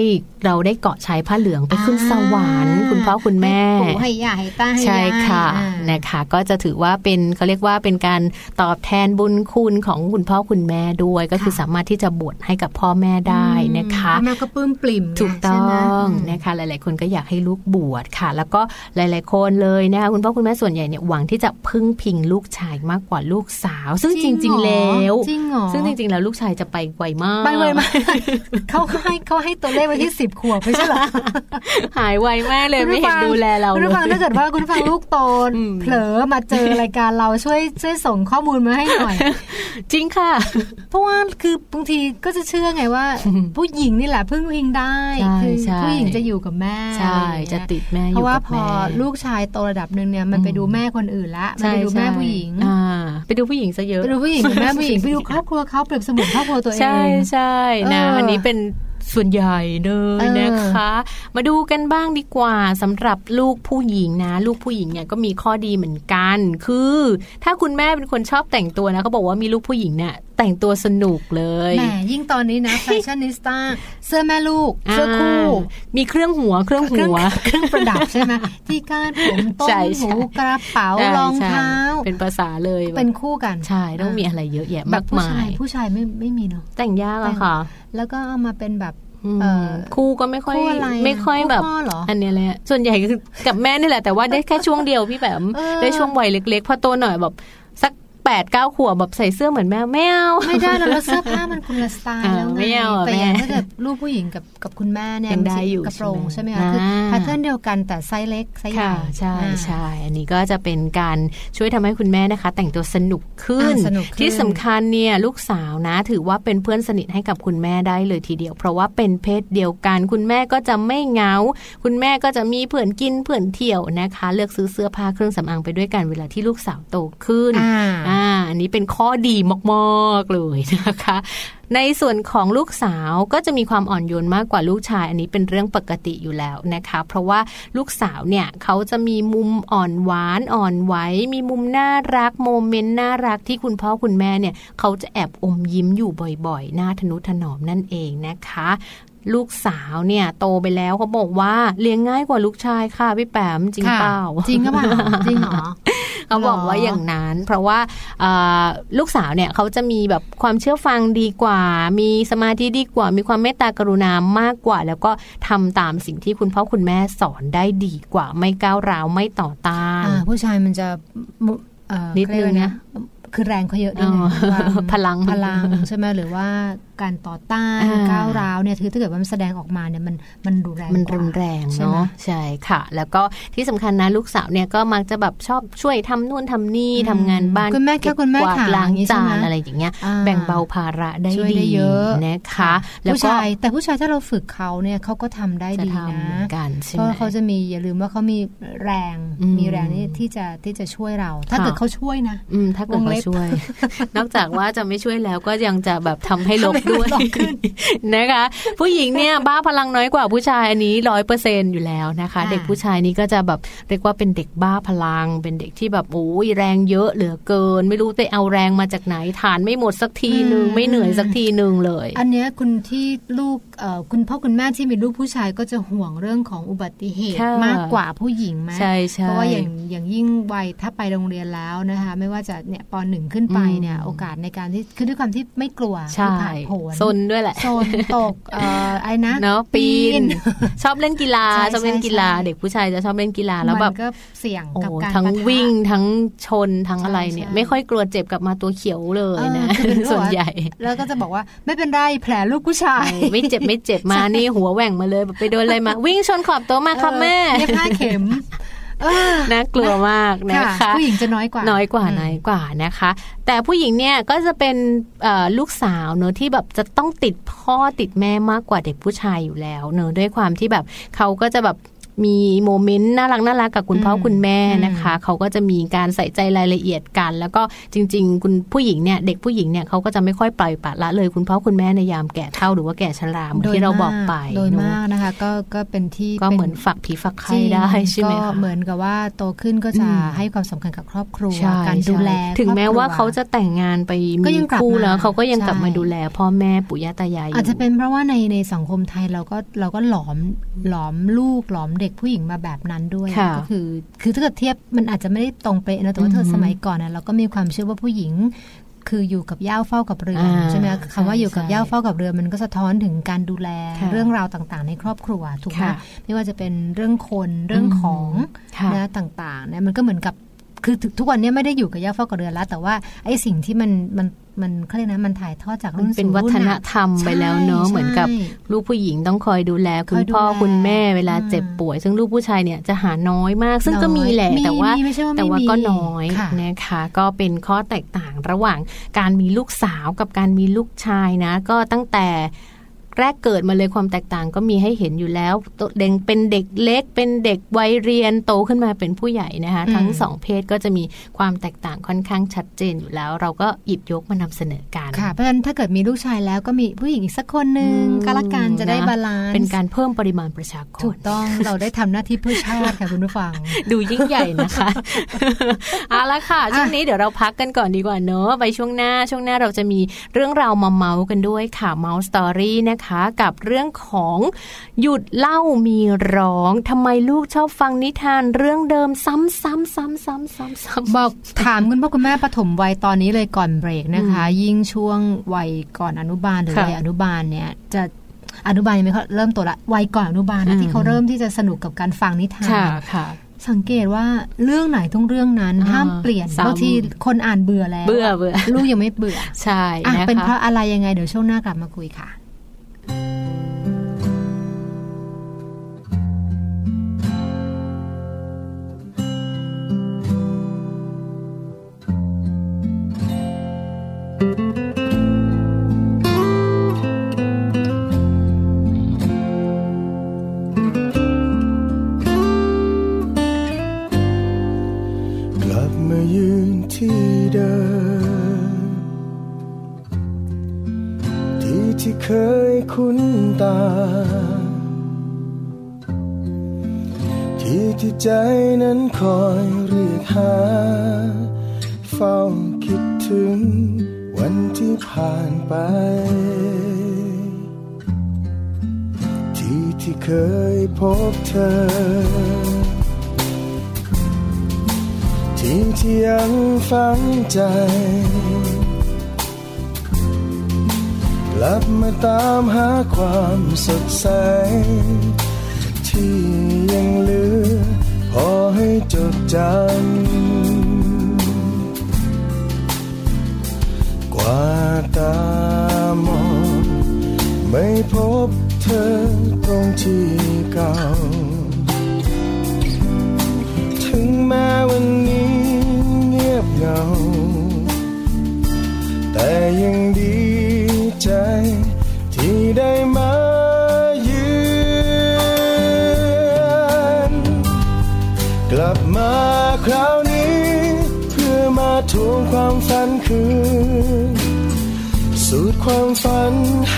เราได้เกาะชายผ้าเหลืองไปขึ้นอ่าสวรรค์คุณพ่อคุณแม่ให้ปู่ให้ย่าให้ตาให้ใช่ยายค่ะอ่านะคะ ก็จะถือว่าเป็นเขาเรียกว่าเป็นการตอบแทนบุญคุณของคุณพ่อคุณแม่ด้วยก็คือสามารถที่จะบวชให้กับพ่อแม่ได้นะคะแม่ก็ปลื้มปลิ่มถูกต้องนะคะ หลาย ๆ คนก็อยากให้ลูกบวชค่ะ แล้วก็หลาย ๆ คนเลยนะคะคุณพ่อคุณแม่ส่วนใหญ่เนี่ยหวังที่จะพึ่งพิงลูกชายมากกว่าลูกสาว ซึ่งจริง ๆ แล้วซึ่งจริง ๆ แล้วลูกชายจะไปไวมากไปไวมากเขาให้เขาให้ตัวเลขไว้ที่สิบขวบไม่ใช่หรอหายไวมากเลยไม่เห็นดูแลเราคุณฟังถ้าเกิดว่าคุณฟังลูกโตเผลอมาเจอรายการเราช่วยช่วยส่งข้อมูลมาให้หน่อย จริงค่ะ เพราะว่าคือบางทีก็จะเชื่อไงว่า ผู้หญิงนี่แหละพึ่งพิงได้คือผู้หญิงจะอยู่กับแม่ใช่จะติดแม่เพราะว่าพอลูกชายโตระดับหนึ่งเนี่ยมันไปดูแม่คนอื่นละมันไปดูแม่ผู้หญิงไปดูผู้หญิงซะเยอะไปดูผู้หญิงแม่ผู้หญิงไปดูครอบครัวเขาเปรียบเสมือนครอบครัวตัวเองใช่ใช่นะอันนี้เป็นส่วนใหญ่เลยนะคะ มาดูกันบ้างดีกว่าสำหรับลูกผู้หญิงนะ ลูกผู้หญิงเนี่ยก็มีข้อดีเหมือนกัน คือ ถ้าคุณแม่เป็นคนชอบแต่งตัวนะเขาบอกว่ามีลูกผู้หญิงเนี่ย แต่งตัวสนุกเลยแหมยิ่งตอนนี้นะแฟชั่นนิสต้าเสื้อแม่ลูกเสื้อคู่ มีเครื่องหัวเครื่องหัว เครื่องประดับใช่ไหมที่การผมต้นหูกระเป๋ารองเท้า เป็นภาษาเลยเป็นคู่กันใช่ต้องมีอะไรเยอะแยะมากมายผู้ชายไม่ไม่มีเนาะแต่งยากอะค่ะ แล้วก็เอามาเป็นแบบคู่ก็ไม่ค่อยไม่ค่อยแบบอันนี้เลยส่วนใหญ่กับแม่นี่แหละแต่ว่าได้แค่ช่วงเดียวพี่แบบได้ช่วงวัยเล็กๆพอโตหน่อยแบบ แปดเก้าขวบแบบใส่เสื้อเหมือนแม่ไม่เอาไม่ได้แล้วเสื้อผ้ามันคนละสไตล์แล้วไงแต่อย่างถ้าเกิดลูกผู้หญิงกับกับคุณแม่เนี่ยยังได้อยู่กระโปรงใช่ไหมคะคือ pattern เดียวกันแต่ไซส์เล็กไซส์ใหญ่ใช่ใช่อันนี้ก็จะเป็นการช่วยทำให้คุณแม่นะคะ แต่งตัวสนุกขึ้น ที่สำคัญเนี่ยลูกสาวนะ ถือว่าเป็นเพื่อนสนิทให้กับคุณแม่ได้เลยทีเดียว เพราะว่าเป็นเพศเดียวกัน คุณแม่ก็จะไม่เหงา คุณแม่ก็จะมีเพื่อนกินเพื่อนเที่ยวนะคะ เลือกซื้อเสื้อผ้าเครื่องสำอางไปด้วยกันเวลาที่ลูกสาวโตขึ้นอ่าอันนี้เป็นข้อดีมากๆเลยนะคะ ในส่วนของลูกสาวก็จะมีความอ่อนโยนมากกว่าลูกชาย อันนี้เป็นเรื่องปกติอยู่แล้วนะคะ เพราะว่าลูกสาวเนี่ยเขาจะมีมุมอ่อนหวานอ่อนไหวมีมุมน่ารักโมเมนต์น่ารักที่คุณพ่อคุณแม่เนี่ยเขาจะแอบอมยิ้มอยู่บ่อยๆ หน้าทนุถนอมนั่นเองนะคะ ลูกสาวเนี่ย โตไปแล้วเขาบอกว่าเลี้ยงง่ายกว่าลูกชายค่ะพี่แปมจริงเปล่าจริงก็เปล่าจริงเหรอเขาบอกว่าอย่างนั้น เพราะว่าลูกสาวเนี่ยเขาจะมีแบบความเชื่อฟังดีกว่า มีสมาธิดีกว่า มีความเมตตากรุณามากกว่า แล้วก็ทำตามสิ่งที่คุณพ่อคุณแม่สอนได้ดีกว่า ไม่ก้าวร้าวไม่ต่อต้านผู้ชายมันจะนิดนึงนะคือแรงเขาเยอะด้วยพลังพลังใช่ไหมหรือว่า การต่อต้านก้าวร้าวเนี่ยถือถ้าเกิดว่ามันแสดงออกมาเนี่ยมันมันรุนแรงมันรุนแรงเนาะใช่ค่ะ แล้วก็ที่สำคัญนะลูกสาวเนี่ยก็มักจะแบบชอบช่วยทำนู่นทำนี่ทำงานบ้านคุณแม่แค่คุณแม่ขาล้างจานอะไรอย่างเงี้ย แบ่งเบาภาระได้ดีเยอะนะคะแล้วก็แต่ผู้ชายถ้าเราฝึกเขาเนี่ยเขาก็ทำได้ดีนะเพราะเขาจะมีอย่าลืมว่าเขามีแรงมีแรงนี่ที่จะที่จะช่วยเรา ถ้าเกิดเขาช่วยนะถ้าเกิดเขาช่วย นอกจากว่าจะไม่ช่วยแล้วก็ยังจะแบบทำให้ลบด้วยนะคะ ผู้หญิงเนี่ยบ้าพลังน้อยกว่าผู้ชายอันนี้ร้อยเปอร์เซ็นอยู่แล้วนะคะ เด็กผู้ชายนี้ก็จะแบบเรียกว่าเป็นเด็กบ้าพลัง เป็นเด็กที่แบบโอ้ยแรงเยอะเหลือเกิน ไม่รู้ไปเอาแรงมาจากไหนฐานไม่หมดสักทีหนึ่งไม่เหนื่อยสักทีหนึ่งเลย อันนี้คุณที่ลูกคุณพ่อคุณแม่ที่มีลูกผู้ชายก็จะห่วงเรื่องของอุบัติเหตุมากกว่าผู้หญิงไหมใช่ใช่เพราะว่าอย่างอย่างยิ่งวัยถ้าไปโรงเรียนแล้วนะคะ ไม่ว่าจะเนี่ยปหนึ่งขึ้นไปเนี่ยโอกาสในการที่คือด้วยความที่ไม่กลัวใช่ผลซนด้วยแหละโซนตกเอ่อไอ้นะเนาะปีน ชอบเล่นกีฬาชอบเล่นกีฬา เด็กผู้ชายจะชอบเล่นกีฬาแล้วแบบก็เสี่ยงกับการทั้งวิ่งทั้งชนทั้งอะไรเนี่ย ไม่ค่อยกลัวเจ็บกลับมาตัวเขียวเลยนะส่วนใหญ่ แล้วก็จะบอกว่าไม่เป็นไรแผลลูกผู้ชาย ไม่เจ็บไม่เจ็บมานี่หัวแหว่งมาเลยไปโดนอะไรมา วิ่งชนขอบโต๊ะมาครับแม่เย็บห้าเข็ม น่ากลัวมากนะคะผู้หญิงจะน้อยกว่าน้อยกว่าน้อยกว่านะคะ แต่ผู้หญิงเนี่ยก็จะเป็นลูกสาวเนอะที่แบบจะต้องติดพ่อติดแม่มากกว่าเด็กผู้ชายอยู่แล้ว เนอะด้วยความที่แบบเขาก็จะแบบ มีโมเมนต์น่ารักน่ารักกับคุณพ่อคุณแม่นะคะ เขาก็จะมีการใส่ใจรายละเอียดกัน แล้วก็จริง ๆ คุณผู้หญิงเนี่ยเด็กผู้หญิงเนี่ยเขาก็จะไม่ค่อยปล่อยปละละเลยคุณพ่อคุณแม่ในยามแก่เท่าหรือว่าแก่ชราเหมือนที่เราบอกไปโดยมากนะคะก็ก็เป็นที่ก็เหมือนฝักผีฝักไข่ได้ใช่ไหมคะก็เหมือนกับว่าโตขึ้นก็จะให้ความสำคัญกับครอบครัวการดูแล ถึงแม้ว่าเขาจะแต่งงานไปมีคู่แล้วเขาก็ยังกลับมาดูแลพ่อแม่ปู่ย่าตายายอาจจะเป็นเพราะว่าในในสังคมไทยเราก็เราก็หลอมหลอมลูกหลอมเด็กกผู้หญิงมาแบบนั้นด้วยก็คือ คือถ้าเกิดเทียบมันอาจจะไม่ได้ตรงเป๊ะนะแต่ว่าเธอสมัยก่อนนะเราก็มีความเชื่อว่าผู้หญิงคืออยู่กับย่าเฝ้ากับเรือใช่ไหมคำว่าอยู่กับย่าเฝ้ากับเรือมันก็สะท้อนถึงการดูแลเรื่องราวต่างๆ ในครอบครัวถูกไหมไม่ว่าจะเป็นเรื่องคนเรื่องของนะต่างๆเนี่ยมันก็เหมือนกับ คือทุกวันนี้ไม่ได้อยู่กับย่าเฝ้ากับเรือแล้ว แต่ว่าไอ้สิ่งที่มันมันมันเขาเรียกนะมันถ่ายทอดจากรุ่นสู่รุ่นเป็นวัฒนธรรมไปแล้วเนอะเหมือนกับลูกผู้หญิงต้องคอยดูแล คุณพ่อคุณแม่เวลาเจ็บป่วย ซึ่งลูกผู้ชายเนี่ยจะหาน้อยมาก ซึ่งก็มีแหละแต่ว่าแต่ว่าก็น้อยนะคะ ก็เป็นข้อแตกต่างระหว่างการมีลูกสาวกับการมีลูกชายนะ ก็ตั้งแต่ แรกเกิดมาเลยความแตกต่างก็มีให้เห็นอยู่แล้วเด็กเป็นเด็กเล็ก เป็นเด็กวัยเรียนโตขึ้นมาเป็นผู้ใหญ่นะคะทั้งสองเพศก็จะมีความแตกต่างค่อนข้างชัดเจนอยู่แล้ว เราก็หยิบยกมานำเสนอกันค่ะเพราะฉะนั้นถ้าเกิดมีลูกชายแล้วก็มีผู้หญิงอีกสักคนหนึ่งก็ละกันจะได้ balance เป็นการเพิ่มปริมาณประชากรถูกต้องเราได้ทำหน้าที่เพื่อชาติค่ะคุณผู้ฟัง ดูยิ่งใหญ่นะคะเอาละค่ะช่วงนี้เดี๋ยวเราพักกันก่อนดีกว่าเนอะไปช่วงหน้าช่วงหน้าเราจะมีเรื่องราวมาเมาท์กันด้วยค่ะเมาท์ story นะคะกับเรื่องของหยุดเล่ามีร้องทำไมลูกชอบฟังนิทานเรื่องเดิมซ้ำๆซ้ำๆๆบอกถามคุณพ่อคุณแม่ปฐมวัยตอนนี้เลยก่อนเบรกนะคะ ยิ่งช่วงวัยก่อนอนุบาลหรือวัยอนุบาลเนี่ยจะอนุบาลยังไม่เขาเริ่มตัวละวัยก่อนอนุบาลนะที่เขาเริ่มที่จะสนุกกับการฟังนิทานสังเกตว่าเรื่องไหนต้องเรื่องนั้นห้ามเปลี่ยนบางทีคนอ่านเบื่อแล้วเบื่อเบื่อลูกยังไม่เบื่อใช่เป็นเพราะอะไรยังไงเดี๋ยวช่วงหน้ากลับมาคุยค่ะ ใจนั้นคอยเรียกหา เฝ้าคิดถึงวันที่ผ่านไป ที่ที่เคยพบเธอ ที่ที่ยังฝังใจ กลับมาตามหาความสดใสที่ยังเหลือ พอให้จดจำกว่าตามอง ไม่พบเธอตรงที่เก่า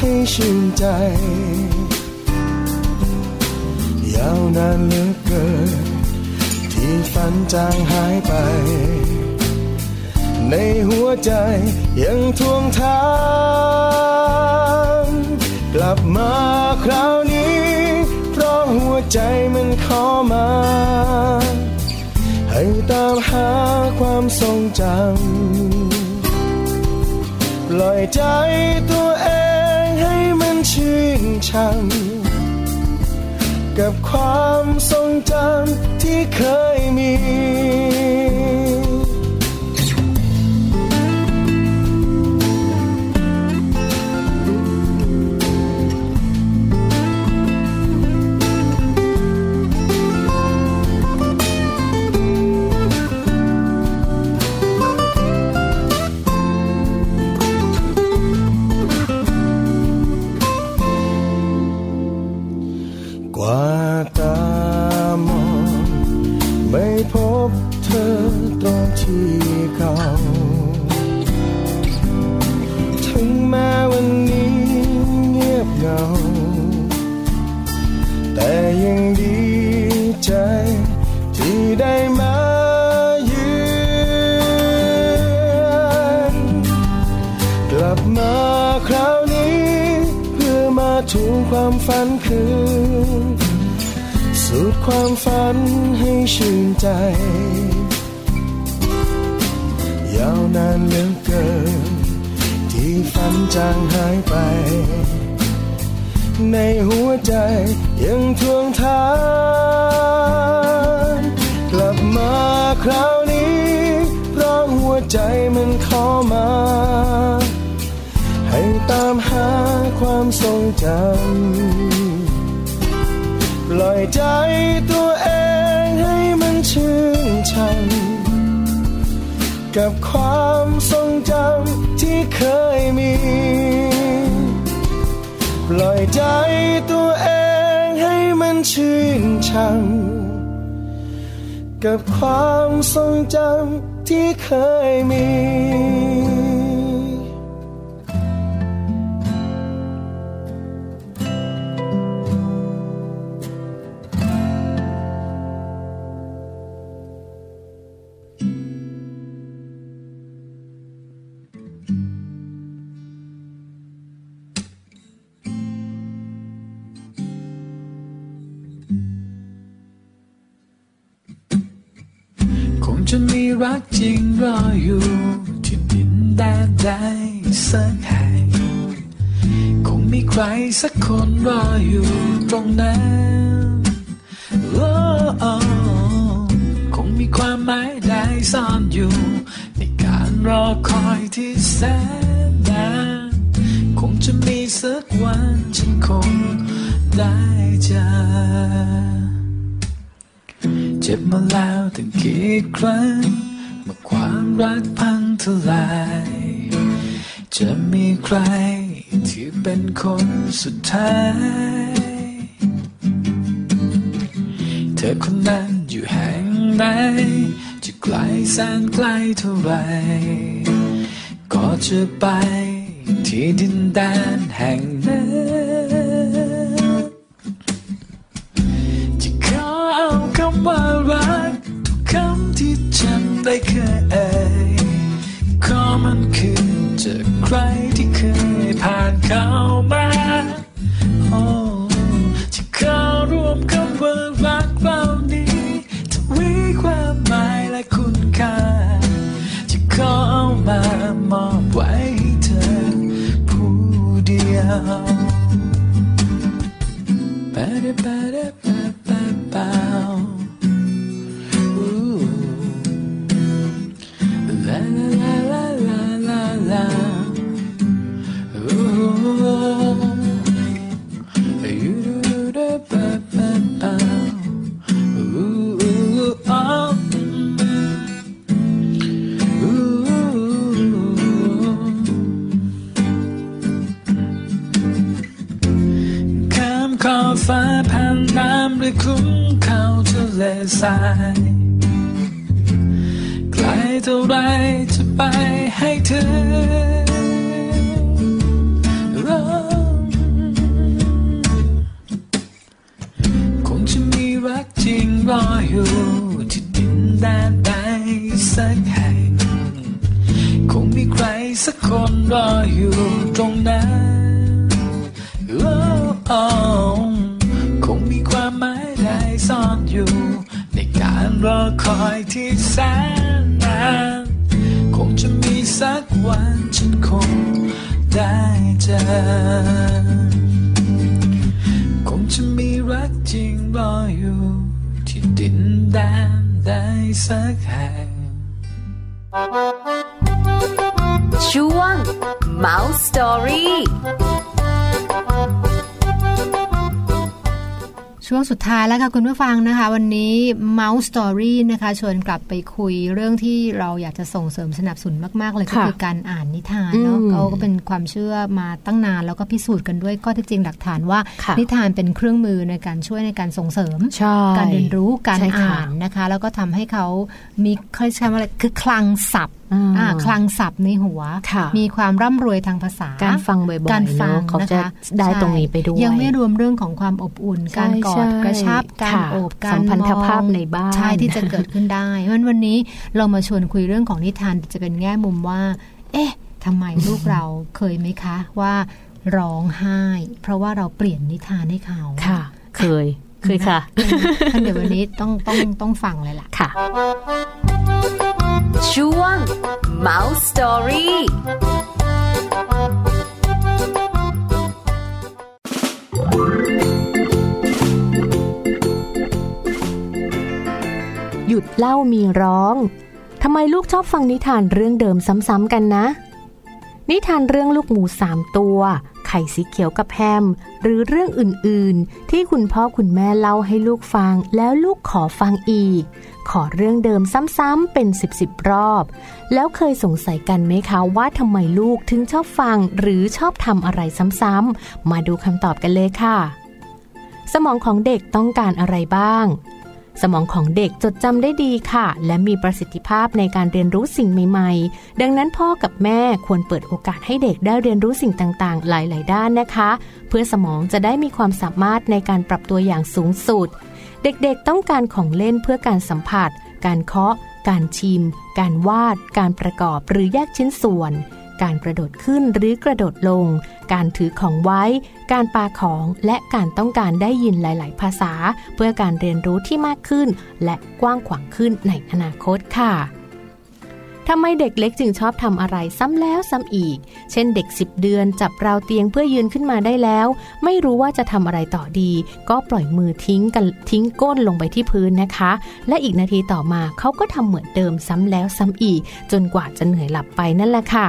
ให้ชื่นใจ ยาวนานเหลือเกิน ที่ฝันจางหายไป ในหัวใจยังทวงทางกลับมาคราวนี้ เพราะหัวใจมันขอมา ให้ตามหาความทรงจำปล่อยใจตัวเอง ชัง กับความทรงจำที่เคยมี ความฝันคือ สูตรความฝันให้ชื่นใจ ยาวนานเหลือเกิน ที่ฝันจางหายไป ในหัวใจยังทวงทานกลับมาคราวนี้ เพราะหัวใจมันขอมา ความทรงจำปล่อยใจตัวเองให้มันชื่นชังกับความทรงจำที่เคยมี ปล่อยใจตัวเองให้มันชื่นชังกับความทรงจำที่เคยมี สักคนรออยู่ตรงนั้นโอ้คงมีความหมายใดซ่อนอยู่ ในการรอคอยที่แสนนานคงจะมีสักวันฉันคงได้เจอเจ็บมาแล้วตั้งกี่ครั้งเมื่อความรักพังทลาย จะมีใคร ที่เป็นคนสุดท้าย เธอคนนั้นอยู่แห่งไหนจะไกลแสนไกลเท่าไร ก็จะไปที่ดินแดนแห่งนั้นจะขอเอาคำว่ารักทุกคำที่ฉันได้เคยเอ่ยขอมันคืน จากใครที่เคยผ่านเข้ามาโอ้จะขอรวมคำว่ารักเหล่านี้ทวีความหมายและคุณค่า จะขอเอามามอบไว้ให้เธอผู้เดียว ba da ba น้ำหรือคุ้มข้าวทะเลทรายไกลเท่าไรจะไปให้เธอร้องคงจะมีรักจริงรออยู่ที่ดินแดนใดสักแห่งคงมีใครสักคนรออยู่ตรงนั้นโอ้ อยู่ ในการรอคอยที่แสนนานคงจะมีสักวันฉันคงได้เจอคงจะมีรักจริงรออยู่ ที่ดินแดนใดสักแห่งช่วง Mouse Story ช่วงสุดท้ายแล้วค่ะคุณผู้ฟังนะคะ วันนี้ Mouse Story นะคะชวนกลับไปคุยเรื่องที่เราอยากจะส่งเสริมสนับสนุนมาก ๆ เลยก็ค่ะคือการอ่านนิทานเนาะอืมเขาก็เป็นความเชื่อมาตั้งนานแล้วก็พิสูจน์กันด้วยก็ที่จริงหลักฐานว่าค่ะนิทานเป็นเครื่องมือในการช่วยในการส่งเสริมใช่การเรียนรู้การใช่ค่ะอ่านนะคะ แล้วก็ทำให้เขามีเขาใช้คำว่าอะไรคือคลังศัพท์อ่าอ่า คลังศัพท์ในหัวค่ะมีความร่ำรวยทางภาษา การฟังบ่อยๆการฟังเนอะเขาจะนะคะได้ใช่ตรงนี้ไปด้วย ยังไม่รวมเรื่องของความอบอุ่นใช่การกอดใช่กระชับ การค่ะโอบการสัมพันธภาพมองในบ้านใช่ที่จะเกิดขึ้นได้เพราะฉะนั้นวันนี้เรามาชวนคุยเรื่องของนิทานจะเป็นแง่มุมว่า เอ๊ะทำไมลูกเราเคยไหมคะ ว่าร้องไห้ เพราะว่าเราเปลี่ยนนิทานให้เขาค่ะ เคย เคยค่ะเดี๋ยววันนี้ต้องต้องต้องฟังเลยล่ะค่ะ ช่วง Mouse Story หยุดเล่ามีร้อง ทำไมลูกชอบฟังนิทานเรื่องเดิมซ้ำๆกันนะ นิทานเรื่องลูกหมูสามตัวไข่สีเขียวกับแฮม หรือเรื่องอื่นๆ ที่คุณพ่อคุณแม่เล่าให้ลูกฟัง แล้วลูกขอฟังอีก ขอเรื่องเดิมซ้ำๆเป็นสิบสิบรอบ แล้วเคยสงสัยกันไหมคะว่าทำไมลูกถึงชอบฟัง หรือชอบทำอะไรซ้ำๆมาดูคำตอบกันเลยค่ะ สมองของเด็กต้องการอะไรบ้าง สมองของเด็กจดจำได้ดีค่ะ และมีประสิทธิภาพในการเรียนรู้สิ่งใหม่ๆ ดังนั้นพ่อกับแม่ควรเปิดโอกาสให้เด็กได้เรียนรู้สิ่งต่างๆ หลายๆ ด้านนะคะ เพื่อสมองจะได้มีความสามารถในการปรับตัวอย่างสูงสุด เด็กๆต้องการของเล่นเพื่อการสัมผัส การเคาะ การชิม การวาด การประกอบหรือแยกชิ้นส่วน การกระโดดขึ้นหรือกระโดดลง การถือของไว้ การปาของ และการต้องการได้ยินหลาย ๆ ภาษา เพื่อการเรียนรู้ที่มากขึ้น และกว้างขวางขึ้นในอนาคตค่ะทำไมเด็กเล็กจึงชอบทำอะไรซ้ำแล้วซ้ำอีก เช่นเด็ก 10 เดือนจับราวเตียงเพื่อยืนขึ้นมาได้แล้ว ไม่รู้ว่าจะทำอะไรต่อดี ก็ปล่อยมือทิ้งกันทิ้งก้นลงไปที่พื้นนะคะ และอีกนาทีต่อมาเขาก็ทำเหมือนเดิมซ้ำแล้วซ้ำอีก จนกว่าจะเหนื่อยหลับไปนั่นแหละค่ะ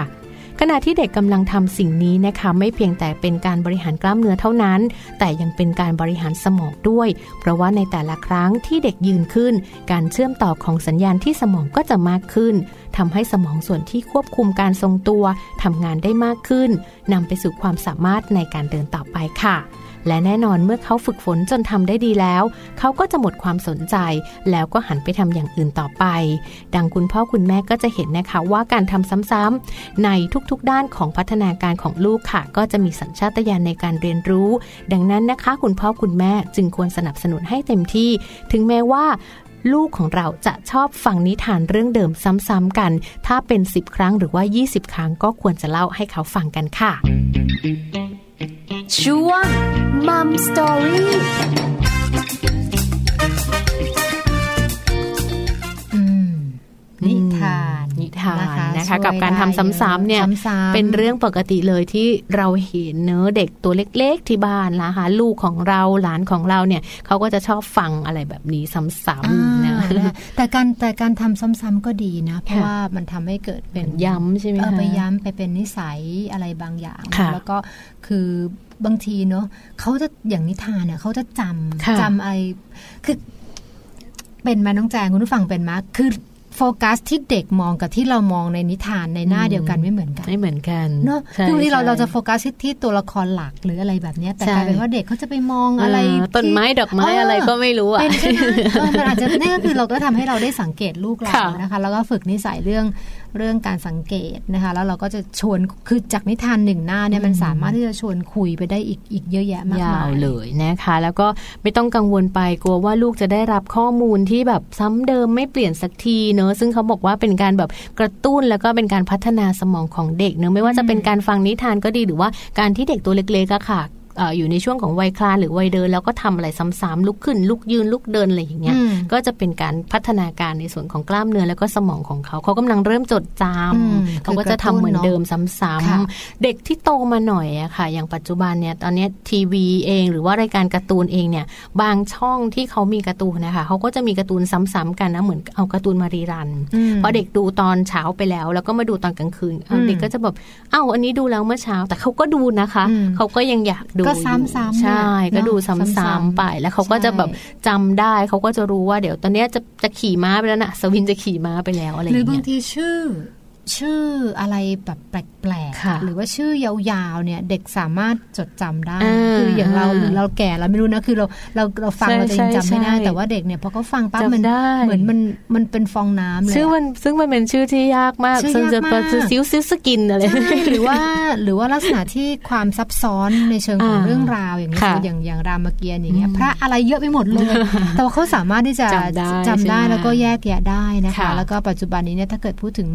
ขณะที่เด็กกำลังทำสิ่งนี้นะคะไม่เพียงแต่เป็นการบริหารกล้ามเนื้อเท่านั้น แต่ยังเป็นการบริหารสมองด้วย เพราะว่าในแต่ละครั้งที่เด็กยืนขึ้น การเชื่อมต่อของสัญญาณที่สมองก็จะมากขึ้นทำให้สมองส่วนที่ควบคุมการทรงตัวทำงานได้มากขึ้นนำไปสู่ความสามารถในการเดินต่อไปค่ะ และแน่นอนเมื่อเขาฝึกฝนจนทำได้ดีแล้ว เขาก็จะหมดความสนใจ แล้วก็หันไปทำอย่างอื่นต่อไป ดังคุณพ่อคุณแม่ก็จะเห็นนะคะว่าการทำซ้ำๆในทุกๆด้านของพัฒนาการของลูกค่ะ ก็จะมีสัญชาตญาณในการเรียนรู้ ดังนั้นนะคะ คุณพ่อคุณแม่จึงควรสนับสนุนให้เต็มที่ ถึงแม้ว่าลูกของเราจะชอบฟังนิทานเรื่องเดิมซ้ำๆกัน ถ้าเป็น 10 ครั้งหรือว่า 20 ครั้งก็ควรจะเล่าให้เขาฟังกันค่ะ ช่วงมัมสตอรี่นิทาน ทานนะคะกับการทำซ้ำๆเนี่ยเป็นเรื่องปกติเลยที่เราเห็นเนื้อเด็กตัวเล็กๆที่บ้านนะคะลูกของเราหลานของเราเนี่ยเขาก็จะชอบฟังอะไรแบบนี้ซ้ำๆนะแต่การแต่การทำซ้ำๆก็ดีนะเพราะว่ามันทำให้เกิดเป็นย้ำใช่ไหมคะไปย้ำไปเป็นนิสัยอะไรบางอย่าง แล้วก็คือบางทีเนาะเขาจะอย่างนิทานเนี่ยเขาจะจำจำไอคือเป็นมาน้องแจงคุณผู้ฟังเป็นมาคือ โฟกัสที่เด็กมองกับที่เรามองในนิทานในหน้าเดียวกันไม่เหมือนกัน ไม่เหมือนกันเนาะคือที่เราเราจะโฟกัสที่ตัวละครหลักหรืออะไรแบบนี้แต่กลายเป็นว่าเด็กเขาจะไปมองอะไรต้นไม้ดอกไม้อะไรก็ไม่รู้อะเป็นใช่ไหมมันอาจจะนี่ก็คือเราก็ทำให้เราได้สังเกตลูกเรานะคะ แล้วก็ฝึกนิสัยเรื่อง เรื่องการสังเกตนะคะ แล้วเราก็จะชวนคือจากนิทานหนึ่งหน้าเนี่ยมันสามารถที่จะชวนคุยไปได้อีกอีกเยอะแยะมากมายเลยนะคะ แล้วก็ไม่ต้องกังวลไปกลัวว่าลูกจะได้รับข้อมูลที่แบบซ้ำเดิมไม่เปลี่ยนสักทีเนอะซึ่งเขาบอกว่าเป็นการแบบกระตุ้นแล้วก็เป็นการพัฒนาสมองของเด็กเนอะไม่ว่าจะเป็นการฟังนิทานก็ดีหรือว่าการที่เด็กตัวเล็กๆก็ค่ะ อยู่ในช่วงของวัยคลานหรือวัยเดิน แล้วก็ทำอะไรซ้ำๆลุกขึ้น ลุกยืนลุกเดินอะไรอย่างเงี้ยก็จะเป็นการพัฒนาการในส่วนของกล้ามเนื้อแล้วก็สมองของเขา เขากำลังเริ่มจดจำเขาก็จะทำเหมือนเดิมซ้ำๆเด็กที่โตมาหน่อยอะค่ะ อย่างปัจจุบันเนี่ยตอนนี้ทีวีเองหรือว่ารายการการ์ตูนเองเนี่ย บางช่องที่เขามีการ์ตูนนะคะเขาก็จะมีการ์ตูนซ้ำๆกันนะเหมือนเอาการ์ตูนมารีรันพอเด็กดูตอนเช้าไปแล้ว แล้วก็มาดูตอนกลางคืนเด็กก็จะแบบเอ้าอันนี้ดูแล้วเมื่อเช้า แต่เขาก็ดูนะคะ เขาก็ยังอยากดูก็ซ้ำใช่ก็ดูซ้ำๆไปแล้วเขาก็จะแบบจำได้เขาก็จะรู้ว่าเดี๋ยวตอนนี้จะจะขี่ม้าไปแล้วนะสวินจะขี่ม้าไปแล้วอะไรอย่างเงี้ยหรือบางทีชื่อ ชื่ออะไรแบบแปลกๆหรือว่าชื่อยาวๆเนี่ยเด็กสามารถจดจำได้ คืออย่างเราหรือเราแก่เราไม่รู้นะคือเราเราเราฟังเราจะยังจำไม่ได้แต่ว่าเด็กเนี่ยพอเขาฟังปั๊บมันเหมือนมันมันเป็นฟองน้ำเลยชื่อมันซึ่งมันเป็นชื่อที่ยากมากซึ่งจะเป็นซิวซิวสกินอะไรหรือว่าหรือว่าลักษณะที่ความซับซ้อนในเชิงของเรื่องราวอย่างนี้อย่างอย่างรามเกียรติ์อย่างเงี้ยพระอะไรเยอะไปหมดเลยแต่ว่าเขาสามารถที่จะจำได้แล้วก็แยกแยะได้นะคะ แล้วก็ปัจจุบันนี้เนี่ยถ้าเกิดพูดถึง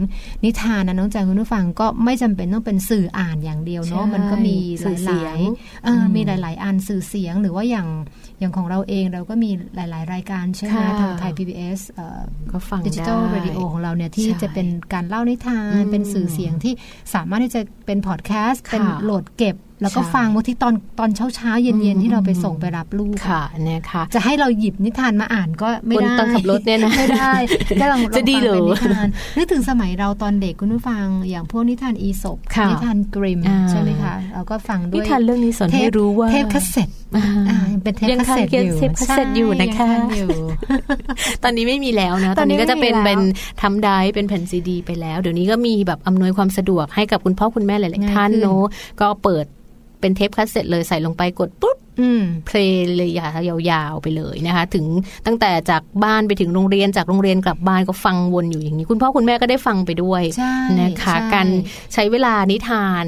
นิทานนะน้องแจงคุณผู้ฟังก็ไม่จำเป็นต้องเป็นสื่ออ่านอย่างเดียวเนาะมันก็มีหลายๆมีหลาย ๆ อันสื่อเสียงหรือว่าอย่างอย่างของเราเองเราก็มีหลาย ๆ รายการใช่ไหมทางไทย PBS ก็ฟังดิจิทัลเรดิโอของเราเนี่ยที่จะเป็นการเล่านิทานเป็นสื่อเสียงที่สามารถที่จะเป็นพอดแคสต์เป็นโหลดเก็บ แล้วก็ฟังบางทีตอนตอนเช้าเช้าเย็นเย็นที่เราไปส่งไปรับลูกค่ะเนี่ยค่ะจะให้เราหยิบนิทานมาอ่านก็ไม่ได้ตอนขับรถเนี่ยนะไม่ได้จะลองจะดีหรือนิทานนึกถึงสมัยเราตอนเด็กคุณผู้ฟังอย่างพวกนิทานอีสบนิทานกริมใช่ไหมคะเราก็ฟังด้วยนิทานเรื่องนี้สอนให้รู้ว่าเทปคาสเซ็ตเป็นเทปคาสเซ็ตอยู่เทปคาสเซ็ตอยู่นะคะตอนนี้ไม่มีแล้วนะตอนนี้ก็จะเป็นเป็นทำได้เป็นแผ่นซีดี ไปแล้ว เดี๋ยวนี้ก็มีแบบอำนวยความสะดวกให้กับคุณพ่อคุณแม่หลาย ๆ ท่านเนาะก็เปิด เป็นเทปคัสเซ็ตเลยใส่ลงไปกดปุ๊บเพลงเลยยาวๆไปเลยนะคะ ถึงตั้งแต่จากบ้านไปถึงโรงเรียนจากโรงเรียนกลับบ้านก็ฟังวนอยู่อย่างนี้ คุณพ่อคุณแม่ก็ได้ฟังไปด้วยนะคะการใช้เวลานิทาน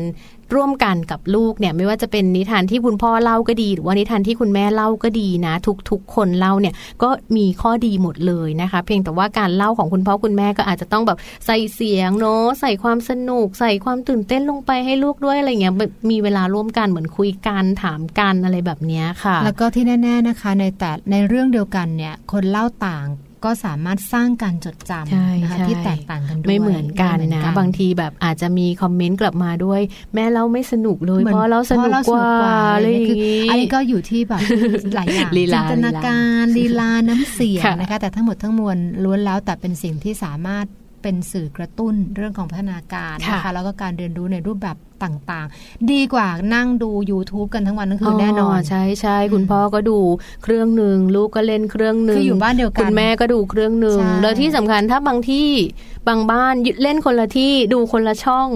ร่วมกันกับลูกเนี่ยไม่ว่าจะเป็นนิทานที่คุณพ่อเล่าก็ดี หรือว่านิทานที่คุณแม่เล่าก็ดีนะทุกๆ คนเล่าเนี่ยก็มีข้อดีหมดเลยนะคะ เพียงแต่ว่าการเล่าของคุณพ่อคุณแม่ก็อาจจะต้องแบบใส่เสียงเนาะใส่ความสนุก ใส่ความตื่นเต้นลงไปให้ลูกด้วยอะไรเงี้ยมีเวลาร่วมกันเหมือนคุยกันถามกันอะไรแบบนี้ค่ะ แล้วก็ที่แน่ ๆนะคะ ในแต่ในเรื่องเดียวกันเนี่ยคนเล่าต่าง ก็สามารถสร้างการจดจำนะคะที่แตกต่างกันด้วยไม่เหมือนกันนะบางทีแบบอาจจะมีคอมเมนต์กลับมาด้วย แม่เราไม่สนุกเลยเพราะเราสนุกกว่าอะไรอย่างนี้อันนี้ก็อยู่ที่แบบหลายอย่างจินตนาการลีลาน้ำเสียงนะคะแต่ทั้งหมดทั้งมวลล้วนแล้วแต่เป็นสิ่งที่สามารถ เป็นสื่อกระตุ้นเรื่องของพัฒนาการนะคะแล้วก็การเรียนรู้ในรูปแบบต่างๆ ดีกว่านั่งดู YouTube กันทั้งวันทั้งคืนแน่นอนใช่ใช่คุณพ่อก็ดูเครื่องหนึ่งลูกก็เล่นเครื่องหนึ่งคืออยู่บ้านเดียวกันคุณแม่ก็ดูเครื่องหนึ่งแล้วที่สำคัญถ้าบางที่บางบ้านเล่นคนละที่ดูคนละช่อง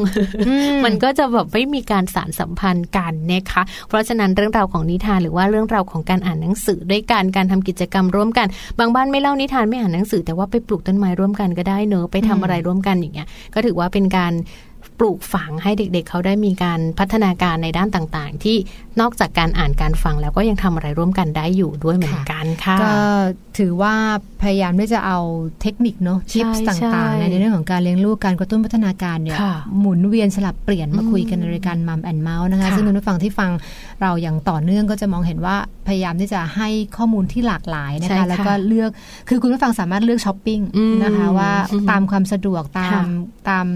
มันก็จะแบบไม่มีการสารสัมพันธ์กันนะคะ เพราะฉะนั้นเรื่องราวของนิทานหรือว่าเรื่องราวของการอ่านหนังสือด้วยกันการทำกิจกรรมร่วมกัน บางบ้านไม่เล่านิทานไม่อ่านหนังสือ แต่ว่าไปปลูกต้นไม้ร่วมกันก็ได้เนอะไปทำอะไรร่วมกันอย่างเงี้ยก็ถือว่าเป็นการ ปลูกฝังให้เด็กๆ เขาได้มีการพัฒนาการในด้านต่างๆ ที่นอกจากการอ่านการฟังแล้วก็ยังทำอะไรร่วมกันได้อยู่ด้วยเหมือนกันค่ะก็ถือว่าพยายามที่จะเอาเทคนิคเนาะชิปต่างๆ ในเรื่องของการเลี้ยงลูกการกระตุ้นพัฒนาการเนี่ยหมุนเวียนสลับเปลี่ยนมาคุยกันในรายการมัมแอนเมาส์นะคะซึ่งคุณผู้ฟังที่ฟังเราอย่างต่อเนื่องก็จะมองเห็นว่าพยายามที่จะให้ข้อมูลที่หลากหลายนะคะแล้วก็เลือกคือคุณผู้ฟังสามารถเลือกช้อปปิ้งนะคะว่าตามความสะดวกตามตาม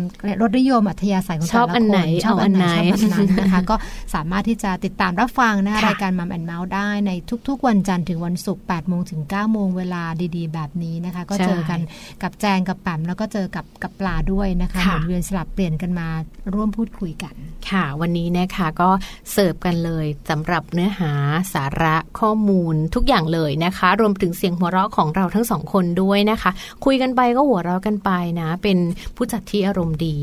รสนิยมอัธยาศัยของแต่ละคนชอบอันไหนชอบอันไหนชอบอันนั้นนะคะก็สามารถที่จะติดตามรับฟังนะคะรายการมัมแอนเมาส์ได้ในทุก ๆ วันจันทร์ถึงวันศุกร์8โมงถึง9โมงเวลาดีๆ แบบนี้นะคะ ก็เจอกันกับแจงกับแปมแล้วก็เจอกับกับปลาด้วยนะคะหมุนเวียนสลับเปลี่ยนกันมาร่วมพูดคุยกัน ค่ะ วันนี้นะคะก็เสิร์ฟกันเลยสำหรับเนื้อหาสาระข้อมูลทุกอย่างเลยนะคะ รวมถึงเสียงหัวเราะของเราทั้งสองคนด้วยนะคะ คุยกันไปก็หัวเราะกันไปนะ เป็นผู้จัดที่อารมณ์ดี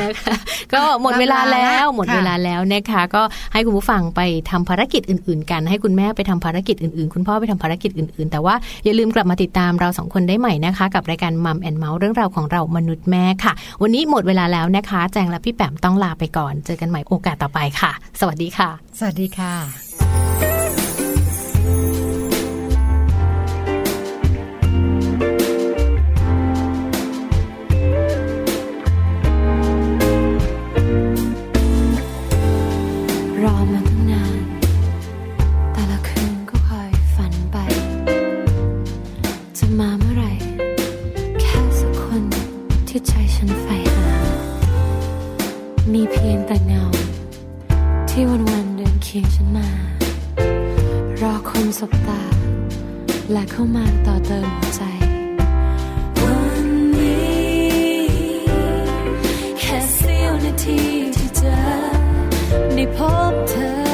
นะคะก็หมดเวลาแล้วหมดเวลาแล้วนะคะ ก็ให้คุณผู้ฟังไปทำภารกิจอื่น ๆ กัน ให้คุณแม่ไปทำภารกิจอื่น ๆ คุณพ่อไปทำภารกิจอื่น ๆ แต่ว่าอย่าลืมกลับมาติดตามเราสองคนได้ใหม่นะคะ กับรายการมัมแอนเมาส์เรื่องราวของเรามนุษย์แม่ค่ะ วันนี้หมดเวลาแล้วนะคะ แจงและพี่แปมต้องลาไปก่อน เจอกันใหม่โอกาสต่อไปค่ะ สวัสดีค่ะ สวัสดีค่ะ มีเพียงแต่เงา ที่วันวันเดินเคียงฉันมา รอคนสบตา และเข้ามาต่อเติมหัวใจวันนี้แค่เสี้ยวนาทีที่เจอได้พบเธอ